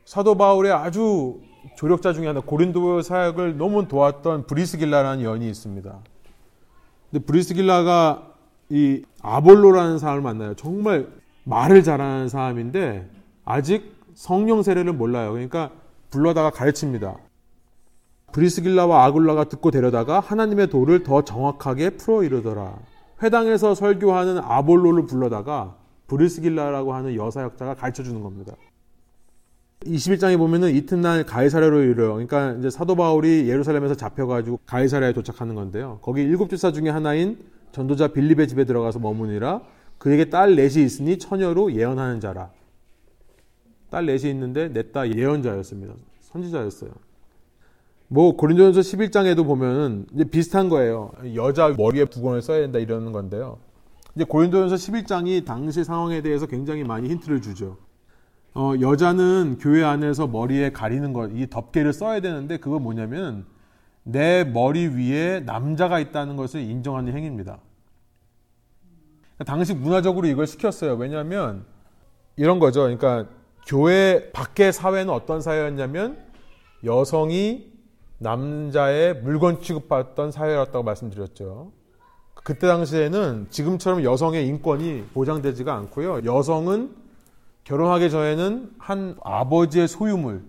사도 바울의 아주 조력자 중에 하나 고린도 사역을 너무 도왔던 브리스길라라는 여인이 있습니다. 근데 브리스길라가 이 아볼로라는 사람을 만나요. 정말 말을 잘하는 사람인데 아직 성령 세례를 몰라요. 그러니까 불러다가 가르칩니다. 브리스길라와 아굴라가 듣고 데려다가 하나님의 도를 더 정확하게 풀어 이르더라. 회당에서 설교하는 아볼로를 불러다가 브리스길라라고 하는 여사 역자가 가르쳐 주는 겁니다. 21장에 보면은 이튿날 가이사랴로 이르러 그러니까 이제 사도 바울이 예루살렘에서 잡혀가지고 가이사랴에 도착하는 건데요. 거기 일곱 집사 중에 하나인 전도자 빌립의 집에 들어가서 머무니라 그에게 딸 넷이 있으니 처녀로 예언하는 자라. 딸 넷이 있는데 넷 다 예언자였습니다. 선지자였어요. 뭐 고린도전서 11장에도 보면은 이제 비슷한 거예요. 여자 머리에 부건을 써야 된다 이러는 건데요. 이제 고린도전서 11장이 당시 상황에 대해서 굉장히 많이 힌트를 주죠. 어, 여자는 교회 안에서 머리에 가리는 것, 이 덮개를 써야 되는데 그건 뭐냐면 내 머리 위에 남자가 있다는 것을 인정하는 행위입니다. 당시 문화적으로 이걸 시켰어요. 왜냐하면 이런 거죠. 그러니까 교회 밖의 사회는 어떤 사회였냐면 여성이 남자의 물건 취급받던 사회였다고 말씀드렸죠. 그때 당시에는 지금처럼 여성의 인권이 보장되지가 않고요. 여성은 결혼하기 전에는 한 아버지의 소유물.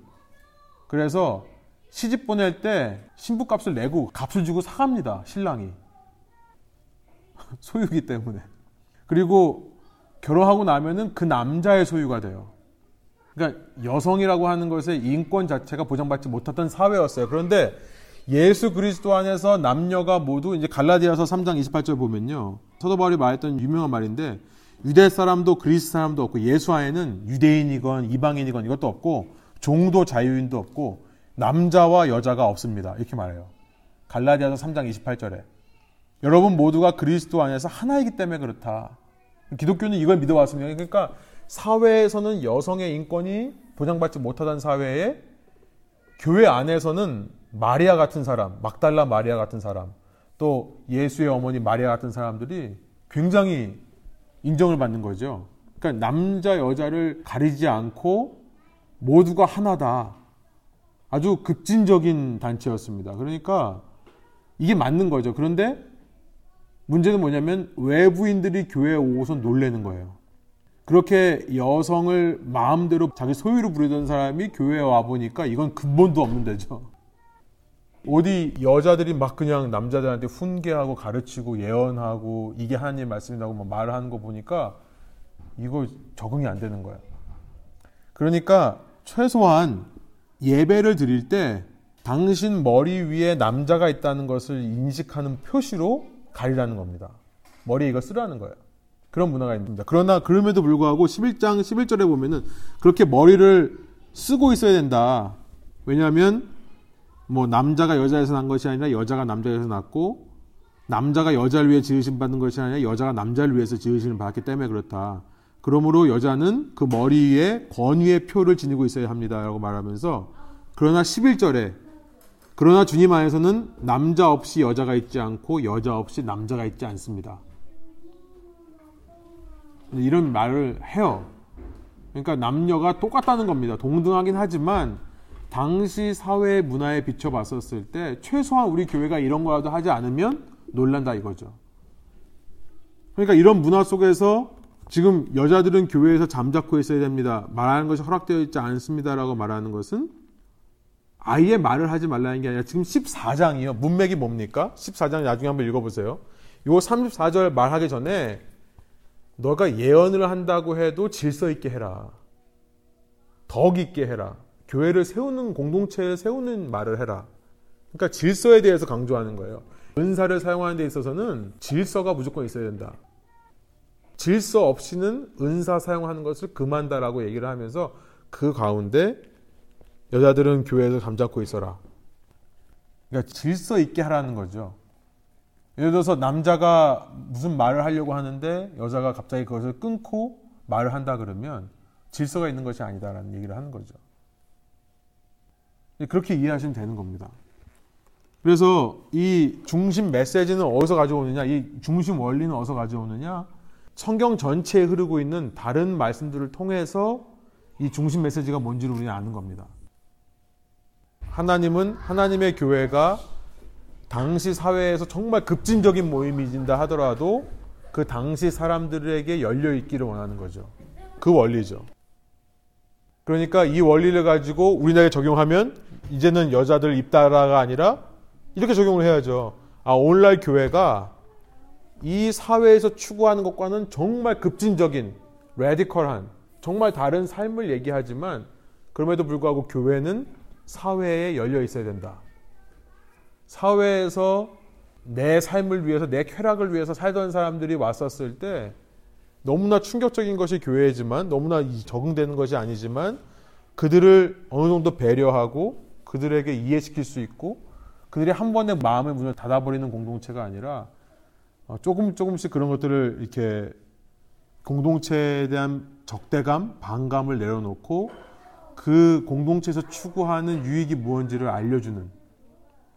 그래서 시집 보낼 때 신부값을 내고 값을 주고 사갑니다. 신랑이. 소유기 때문에. 그리고 결혼하고 나면은 그 남자의 소유가 돼요. 그러니까 여성이라고 하는 것의 인권 자체가 보장받지 못했던 사회였어요. 그런데 예수 그리스도 안에서 남녀가 모두 이제 갈라디아서 3장 28절 보면요. 서도 바울이 말했던 유명한 말인데 유대 사람도 그리스 사람도 없고 예수 안에는 유대인이건 이방인이건 이것도 없고 종도 자유인도 없고 남자와 여자가 없습니다. 이렇게 말해요. 갈라디아서 3장 28절에 여러분 모두가 그리스도 안에서 하나이기 때문에 그렇다. 기독교는 이걸 믿어왔습니다. 그러니까 사회에서는 여성의 인권이 보장받지 못하던 사회에 교회 안에서는 마리아 같은 사람, 막달라 마리아 같은 사람, 또 예수의 어머니 마리아 같은 사람들이 굉장히 인정을 받는 거죠. 그러니까 남자 여자를 가리지 않고 모두가 하나다. 아주 급진적인 단체였습니다. 그러니까 이게 맞는 거죠. 그런데 문제는 뭐냐면 외부인들이 교회에 오고서 놀래는 거예요. 그렇게 여성을 마음대로 자기 소유로 부르던 사람이 교회에 와 보니까 이건 근본도 없는 데죠. 어디 여자들이 막 그냥 남자들한테 훈계하고 가르치고 예언하고 이게 하나님 말씀이라고 막 말을 하는 거 보니까 이거 적응이 안 되는 거야. 그러니까 최소한 예배를 드릴 때 당신 머리 위에 남자가 있다는 것을 인식하는 표시로 가리라는 겁니다. 머리에 이거 쓰라는 거예요. 그런 문화가 있습니다. 그러나 그럼에도 불구하고 11장 11절에 보면은 그렇게 머리를 쓰고 있어야 된다. 왜냐하면 뭐 남자가 여자에서 난 것이 아니라 여자가 남자에서 났고 남자가 여자를 위해 지으심 받는 것이 아니라 여자가 남자를 위해서 지으심을 받기 때문에 그렇다. 그러므로 여자는 그 머리 위에 권위의 표를 지니고 있어야 합니다라고 말하면서 그러나 11절에 그러나 주님 안에서는 남자 없이 여자가 있지 않고 여자 없이 남자가 있지 않습니다. 이런 말을 해요. 그러니까 남녀가 똑같다는 겁니다. 동등하긴 하지만 당시 사회 문화에 비춰봤었을 때 최소한 우리 교회가 이런 거라도 하지 않으면 놀란다 이거죠. 그러니까 이런 문화 속에서 지금 여자들은 교회에서 잠자코 있어야 됩니다. 말하는 것이 허락되어 있지 않습니다라고 말하는 것은 아예 말을 하지 말라는 게 아니라 지금 14장이요. 문맥이 뭡니까? 14장 나중에 한번 읽어보세요. 요 34절 말하기 전에 너가 예언을 한다고 해도 질서 있게 해라. 덕 있게 해라. 교회를 세우는 공동체를 세우는 말을 해라. 그러니까 질서에 대해서 강조하는 거예요. 은사를 사용하는 데 있어서는 질서가 무조건 있어야 된다. 질서 없이는 은사 사용하는 것을 금한다라고 얘기를 하면서 그 가운데 여자들은 교회에서 잠잡고 있어라. 그러니까 질서 있게 하라는 거죠. 예를 들어서 남자가 무슨 말을 하려고 하는데 여자가 갑자기 그것을 끊고 말을 한다 그러면 질서가 있는 것이 아니다라는 얘기를 하는 거죠. 그렇게 이해하시면 되는 겁니다. 그래서 이 중심 메시지는 어디서 가져오느냐, 이 중심 원리는 어디서 가져오느냐, 성경 전체에 흐르고 있는 다른 말씀들을 통해서 이 중심 메시지가 뭔지를 우리는 아는 겁니다. 하나님은 하나님의 교회가 당시 사회에서 정말 급진적인 모임이 진다 하더라도 그 당시 사람들에게 열려 있기를 원하는 거죠. 그 원리죠. 그러니까 이 원리를 가지고 우리나라에 적용하면 이제는 여자들 입다라가 아니라 이렇게 적용을 해야죠. 아, 오늘날 교회가 이 사회에서 추구하는 것과는 정말 급진적인, 레디컬한, 정말 다른 삶을 얘기하지만 그럼에도 불구하고 교회는 사회에 열려 있어야 된다. 사회에서 내 삶을 위해서, 내 쾌락을 위해서 살던 사람들이 왔었을 때 너무나 충격적인 것이 교회지만 너무나 적응되는 것이 아니지만 그들을 어느 정도 배려하고 그들에게 이해시킬 수 있고 그들이 한 번에 마음의 문을 닫아버리는 공동체가 아니라 어, 조금 조금씩 그런 것들을 이렇게 공동체에 대한 적대감, 반감을 내려놓고 그 공동체에서 추구하는 유익이 무엇인지를 알려주는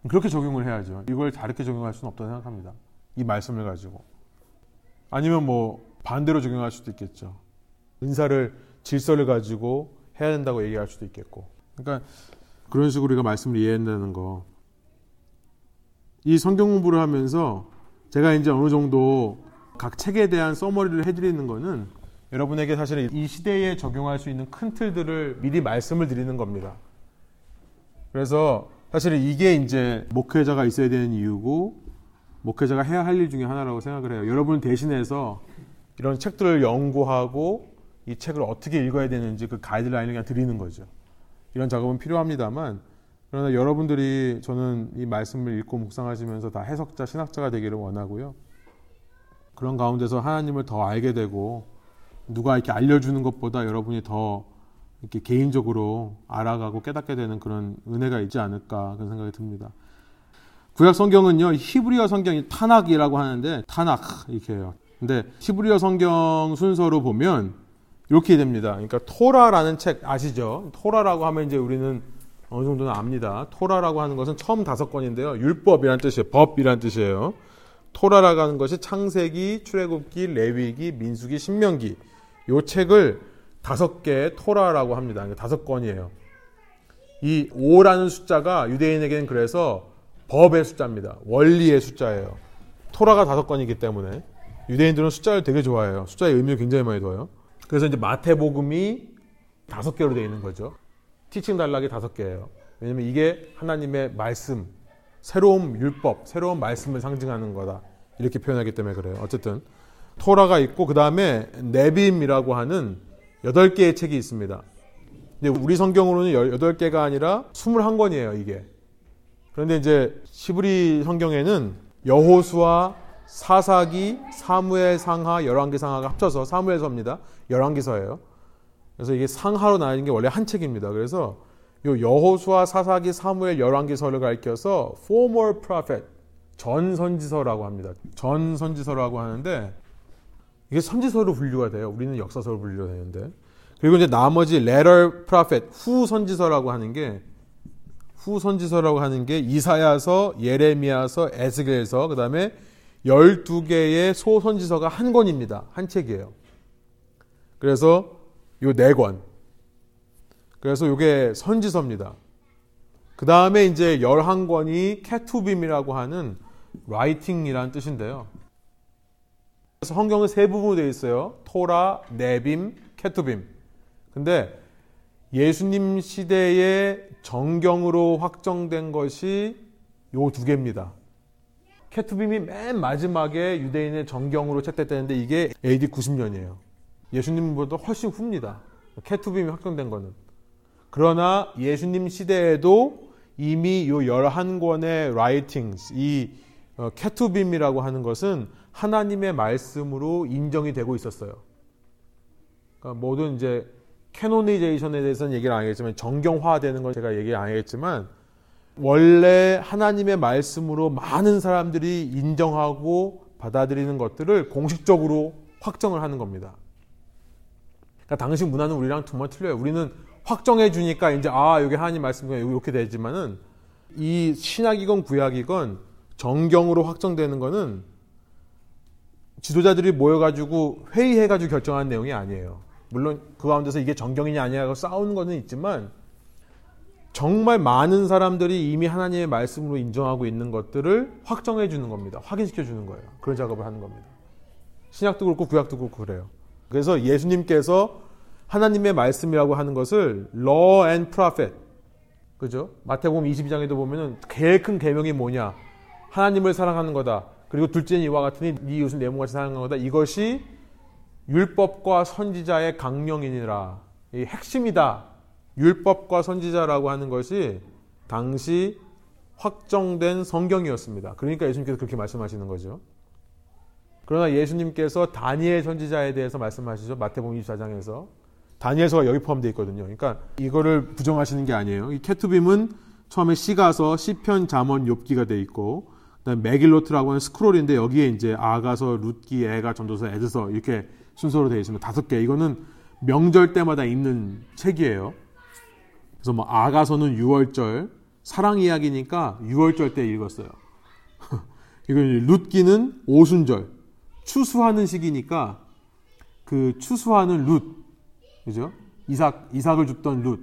그렇게 적용을 해야죠. 이걸 다르게 적용할 수는 없다고 생각합니다. 이 말씀을 가지고. 아니면 뭐 반대로 적용할 수도 있겠죠. 은사를 질서를 가지고 해야 된다고 얘기할 수도 있겠고. 그러니까 그런 식으로 우리가 말씀을 이해한다는 거. 이 성경 공부를 하면서 제가 이제 어느 정도 각 책에 대한 써머리를 해드리는 거는 여러분에게 사실은 이 시대에 적용할 수 있는 큰 틀들을 미리 말씀을 드리는 겁니다. 그래서 사실은 이게 이제 목회자가 있어야 되는 이유고 목회자가 해야 할 일 중에 하나라고 생각을 해요. 여러분 대신해서 이런 책들을 연구하고 이 책을 어떻게 읽어야 되는지 그 가이드라인을 그냥 드리는 거죠. 이런 작업은 필요합니다만 그러나 여러분들이 저는 이 말씀을 읽고 묵상하시면서 다 해석자, 신학자가 되기를 원하고요. 그런 가운데서 하나님을 더 알게 되고 누가 이렇게 알려주는 것보다 여러분이 더 이렇게 개인적으로 알아가고 깨닫게 되는 그런 은혜가 있지 않을까 그런 생각이 듭니다. 구약 성경은요 히브리어 성경이 타낙이라고 하는데 타낙 이렇게 해요. 근데 히브리어 성경 순서로 보면 이렇게 됩니다. 그러니까 토라라는 책 아시죠? 토라라고 하면 이제 우리는 어느 정도는 압니다. 토라라고 하는 것은 처음 다섯 권인데요. 율법이란 뜻이에요. 법이란 뜻이에요. 토라라고 하는 것이 창세기, 출애굽기, 레위기, 민수기, 신명기. 요 책을 다섯 개의 토라라고 합니다. 그러니까 다섯 권이에요. 이 5라는 숫자가 유대인에게는 그래서 법의 숫자입니다. 원리의 숫자예요. 토라가 다섯 권이기 때문에 유대인들은 숫자를 되게 좋아해요. 숫자의 의미를 굉장히 많이 둬요. 그래서 이제 마태복음이 다섯 개로 되어 있는 거죠. 티칭 단락이 다섯 개예요. 왜냐면 이게 하나님의 말씀, 새로운 율법, 새로운 말씀을 상징하는 거다. 이렇게 표현하기 때문에 그래요. 어쨌든 토라가 있고 그 다음에 네빔이라고 하는 여덟 개의 책이 있습니다. 근데 우리 성경으로는 여덟 개가 아니라 스물한 권이에요, 이게. 그런데 이제 시브리 성경에는 여호수아, 사사기, 사무엘 상하, 열왕기 상하가 합쳐서 사무엘서입니다. 열왕기서예요. 그래서 이게 상하로 나뉘는 게 원래 한 책입니다. 그래서 요 여호수아, 사사기, 사무엘, 열왕기서를 가리켜서 former prophet 전 선지서라고 합니다. 전 선지서라고 하는데 이게 선지서로 분류가 돼요. 우리는 역사서로 분류가 되는데. 그리고 이제 나머지 letter prophet 후 선지서라고 하는 게 후 선지서라고 하는 게 이사야서, 예레미야서, 에스겔서, 그다음에 12개의 소선지서가 한 권입니다. 한 책이에요. 그래서 요 네 권. 그래서 요게 선지서입니다. 그 다음에 이제 11권이 캐투빔이라고 하는 writing이라는 뜻인데요. 그래서 성경은 세 부분으로 되어 있어요. 토라, 네빔, 케투빔. 근데 예수님 시대의 정경으로 확정된 것이 요 두 개입니다. 케투빔이 맨 마지막에 유대인의 정경으로 채택되는데 이게 AD 90년이에요. 예수님보다 훨씬 후입니다. 케투빔이 확정된 거는. 그러나 예수님 시대에도 이미 요 11권의 writings, 이 어, 케투빔이라고 하는 것은 하나님의 말씀으로 인정이 되고 있었어요. 그러니까 모든 이제 캐노니제이션에 대해서는 얘기를 안 하겠지만 정경화되는 걸 제가 얘기 안 하겠지만 원래 하나님의 말씀으로 많은 사람들이 인정하고 받아들이는 것들을 공식적으로 확정을 하는 겁니다. 그러니까 당시 문화는 우리랑 정말 틀려요. 우리는 확정해 주니까 이제 아, 이게 하나님 말씀이구나 이렇게 되지만은 이 신약이건 구약이건 정경으로 확정되는 거는 지도자들이 모여가지고 회의해가지고 결정한 내용이 아니에요. 물론 그 가운데서 이게 정경이냐 아니냐고 싸우는 거는 있지만 정말 많은 사람들이 이미 하나님의 말씀으로 인정하고 있는 것들을 확정해 주는 겁니다. 확인시켜 주는 거예요. 그런 작업을 하는 겁니다. 신약도 그렇고 구약도 그렇고 그래요. 그래서 예수님께서 하나님의 말씀이라고 하는 것을 law and prophet 그죠? 마태복음 22장에도 보면은 제일 큰 계명이 뭐냐? 하나님을 사랑하는 거다. 그리고 둘째는 이와 같으니 네 이웃을 내 몸같이 사랑하는 거다. 이것이 율법과 선지자의 강령이니라. 이 핵심이다. 율법과 선지자라고 하는 것이 당시 확정된 성경이었습니다. 그러니까 예수님께서 그렇게 말씀하시는 거죠. 그러나 예수님께서 다니엘 선지자에 대해서 말씀하시죠. 마태복음 24장에서. 다니엘서가 여기 포함되어 있거든요. 그러니까 이거를 부정하시는 게 아니에요. 이 케투빔은 처음에 시가서, 시편, 잠언, 욥기가 돼 있고 그다음 메길로트라고 하는 스크롤인데 여기에 이제 아가서, 룻기, 애가, 전도서, 에드서 이렇게 순서로 되어 있습니다. 다섯 개. 이거는 명절 때마다 읽는 책이에요. 그래서 뭐 아가서는 6월절 사랑 이야기니까 6월절 때 읽었어요. 이건 룻기는 오순절 추수하는 시기니까 그 추수하는 룻 그죠? 이삭 이삭을 줍던 룻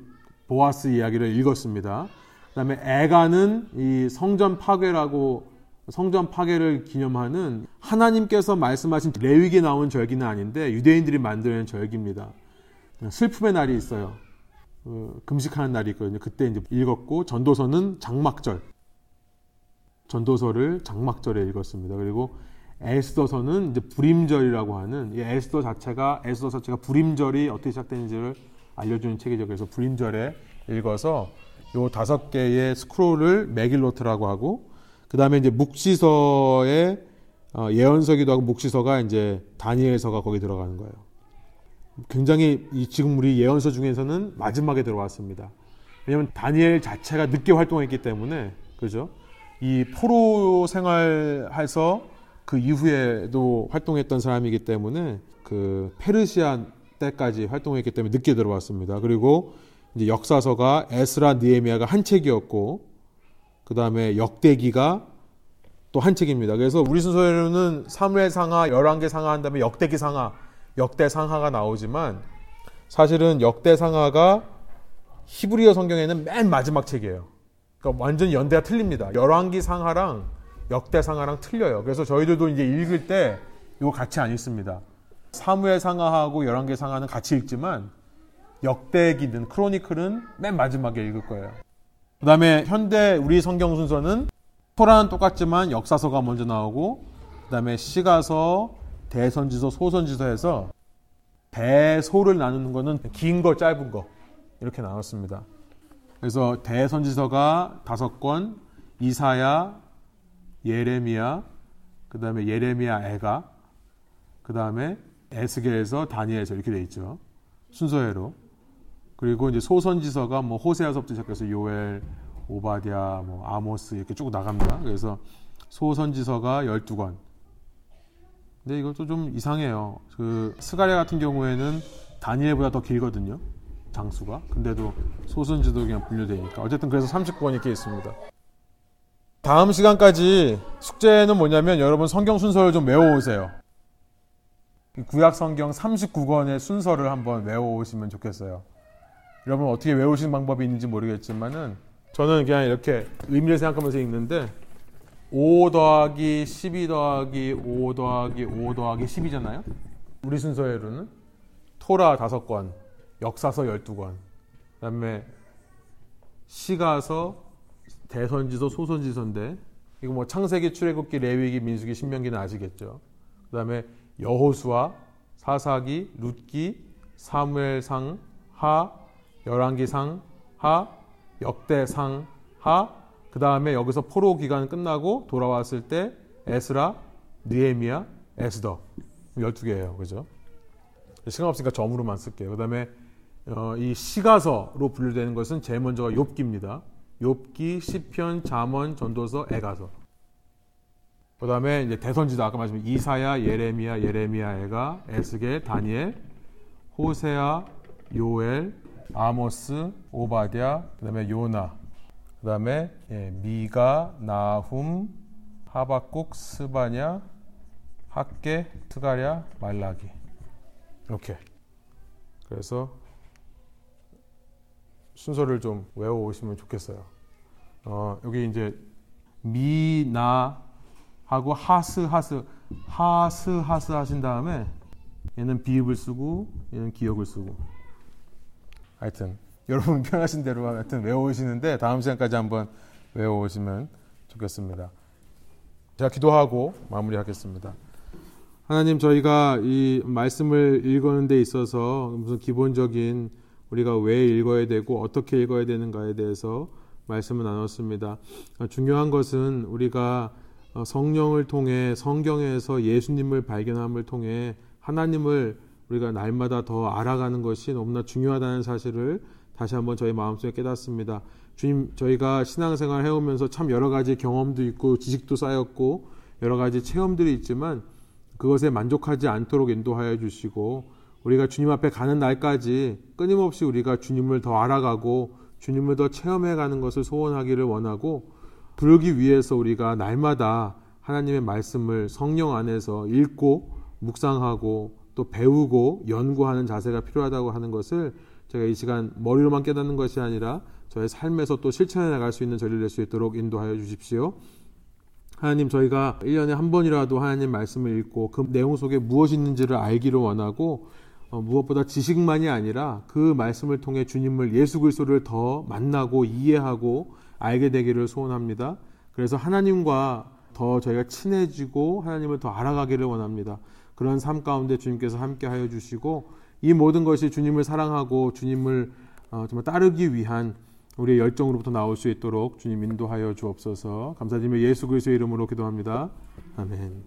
보아스 이야기를 읽었습니다. 그다음에 애가는 이 성전 파괴라고 성전 파괴를 기념하는 하나님께서 말씀하신 레위기에 나온 절기는 아닌데 유대인들이 만드는 절기입니다. 슬픔의 날이 있어요. 어, 금식하는 날이 있거든요. 그때 이제 읽었고 전도서는 장막절. 전도서를 장막절에 읽었습니다. 그리고 에스더서는 이제 불임절이라고 하는 이 에스더 자체가 에스더 자체가 불임절이 어떻게 시작되는지를 알려주는 책이죠. 그래서 불임절에 읽어서 요 다섯 개의 스크롤을 메길로트라고 하고 그 다음에 이제 묵시서의 어, 예언서기도 하고 묵시서가 이제 다니엘서가 거기 들어가는 거예요. 굉장히 이 지금 우리 예언서 중에서는 마지막에 들어왔습니다. 왜냐하면 다니엘 자체가 늦게 활동했기 때문에 그죠? 이 포로 생활해서 그 이후에도 활동했던 사람이기 때문에 그 페르시아 때까지 활동했기 때문에 늦게 들어왔습니다. 그리고 이제 역사서가 에스라 니에미아가 한 책이었고 그 다음에 역대기가 또 한 책입니다. 그래서 우리 순서에는 사무엘 상하, 열왕기 상하 한 다음에 역대기 상하, 역대 상하가 나오지만 사실은 역대 상하가 히브리어 성경에는 맨 마지막 책이에요. 그러니까 완전 연대가 틀립니다. 열왕기 상하랑 역대 상하랑 틀려요. 그래서 저희들도 이제 읽을 때 이거 같이 안 읽습니다. 사무엘 상하하고 열왕기 상하는 같이 읽지만 역대기든 크로니클은 맨 마지막에 읽을 거예요. 그 다음에 현대 우리 성경 순서는 토라는 똑같지만 역사서가 먼저 나오고 그 다음에 시가서, 대선지서, 소선지서에서 대소를 나누는 거는 긴 거, 짧은 거 이렇게 나눴습니다. 그래서 대선지서가 다섯 권, 이사야, 예레미야, 그 다음에 예레미야 애가, 그 다음에 에스겔에서 다니엘에서 이렇게 돼 있죠. 순서대로. 그리고 이제 소선지서가 뭐 호세아서부터 시작해서 요엘, 오바디아, 뭐 아모스 이렇게 쭉 나갑니다. 그래서 소선지서가 12권. 근데 이것도 좀 이상해요. 그 스가랴 같은 경우에는 다니엘보다 더 길거든요. 장수가. 근데도 소선지도 그냥 분류되니까. 어쨌든 그래서 39권 이렇게 있습니다. 다음 시간까지 숙제는 뭐냐면 여러분 성경 순서를 좀 외워오세요. 구약 성경 39권의 순서를 한번 외워오시면 좋겠어요. 여러분 어떻게 외우시는 방법이 있는지 모르겠지만은 저는 그냥 이렇게 의미를 생각하면서 읽는데 5 더하기 12 더하기 5 더하기 5 더하기 10이잖아요. 우리 순서대로는 토라 5권, 역사서 12권, 그다음에 시가서, 대선지서, 소선지서인데 이거 뭐 창세기, 출애굽기, 레위기, 민수기, 신명기는 아시겠죠. 그다음에 여호수아, 사사기, 룻기, 사무엘상, 하, 열왕기상 하, 역대상 하, 그 다음에 여기서 포로 기간 끝나고 돌아왔을 때 에스라, 느에미야, 에스더 12개예요. 그죠? 시간 없으니까 점으로만 쓸게요. 그 다음에 어, 이 시가서로 분류되는 것은 제일 먼저가 욥기입니다. 욥기, 시편, 잠언, 전도서, 애가서. 그 다음에 이제 대선지도 아까 말씀드린 이사야, 예레미야, 예레미야, 애가, 에스겔, 다니엘, 호세아, 요엘, 아모스, 오바디아, 그다음에 요나, 그 다음에 예, 미가, 나훔, 하박국, 스바냐, 학개, 스가랴, 말라기. 이렇게. 그래서 순서를 좀 외워오시면 좋겠어요. 어, 여기 이제 미나 하고 하스 하스 하스 하스 하신 다음에 얘는 비읍을 쓰고 얘는 기역을 쓰고 하여튼 여러분 편하신 대로 하여튼 외워오시는데 다음 시간까지 한번 외워오시면 좋겠습니다. 제가 기도하고 마무리하겠습니다. 하나님 저희가 이 말씀을 읽는 데 있어서 무슨 기본적인 우리가 왜 읽어야 되고 어떻게 읽어야 되는가에 대해서 말씀을 나눴습니다. 중요한 것은 우리가 성령을 통해 성경에서 예수님을 발견함을 통해 하나님을 우리가 날마다 더 알아가는 것이 너무나 중요하다는 사실을 다시 한번 저희 마음속에 깨닫습니다. 주님, 저희가 신앙생활 해오면서 참 여러 가지 경험도 있고 지식도 쌓였고 여러 가지 체험들이 있지만 그것에 만족하지 않도록 인도하여 주시고 우리가 주님 앞에 가는 날까지 끊임없이 우리가 주님을 더 알아가고 주님을 더 체험해 가는 것을 소원하기를 원하고 그러기 위해서 우리가 날마다 하나님의 말씀을 성령 안에서 읽고 묵상하고 또 배우고 연구하는 자세가 필요하다고 하는 것을 제가 이 시간 머리로만 깨닫는 것이 아니라 저의 삶에서 또 실천해 나갈 수 있는 저리를 낼 수 있도록 인도하여 주십시오. 하나님 저희가 1년에 한 번이라도 하나님 말씀을 읽고 그 내용 속에 무엇이 있는지를 알기를 원하고 어, 무엇보다 지식만이 아니라 그 말씀을 통해 주님을 예수 그리스도를 더 만나고 이해하고 알게 되기를 소원합니다. 그래서 하나님과 더 저희가 친해지고 하나님을 더 알아가기를 원합니다. 그런 삶 가운데 주님께서 함께 하여 주시고 이 모든 것이 주님을 사랑하고 주님을 어, 정말 따르기 위한 우리의 열정으로부터 나올 수 있도록 주님 인도하여 주옵소서. 감사드리며 예수 그리스도의 이름으로 기도합니다. 아멘.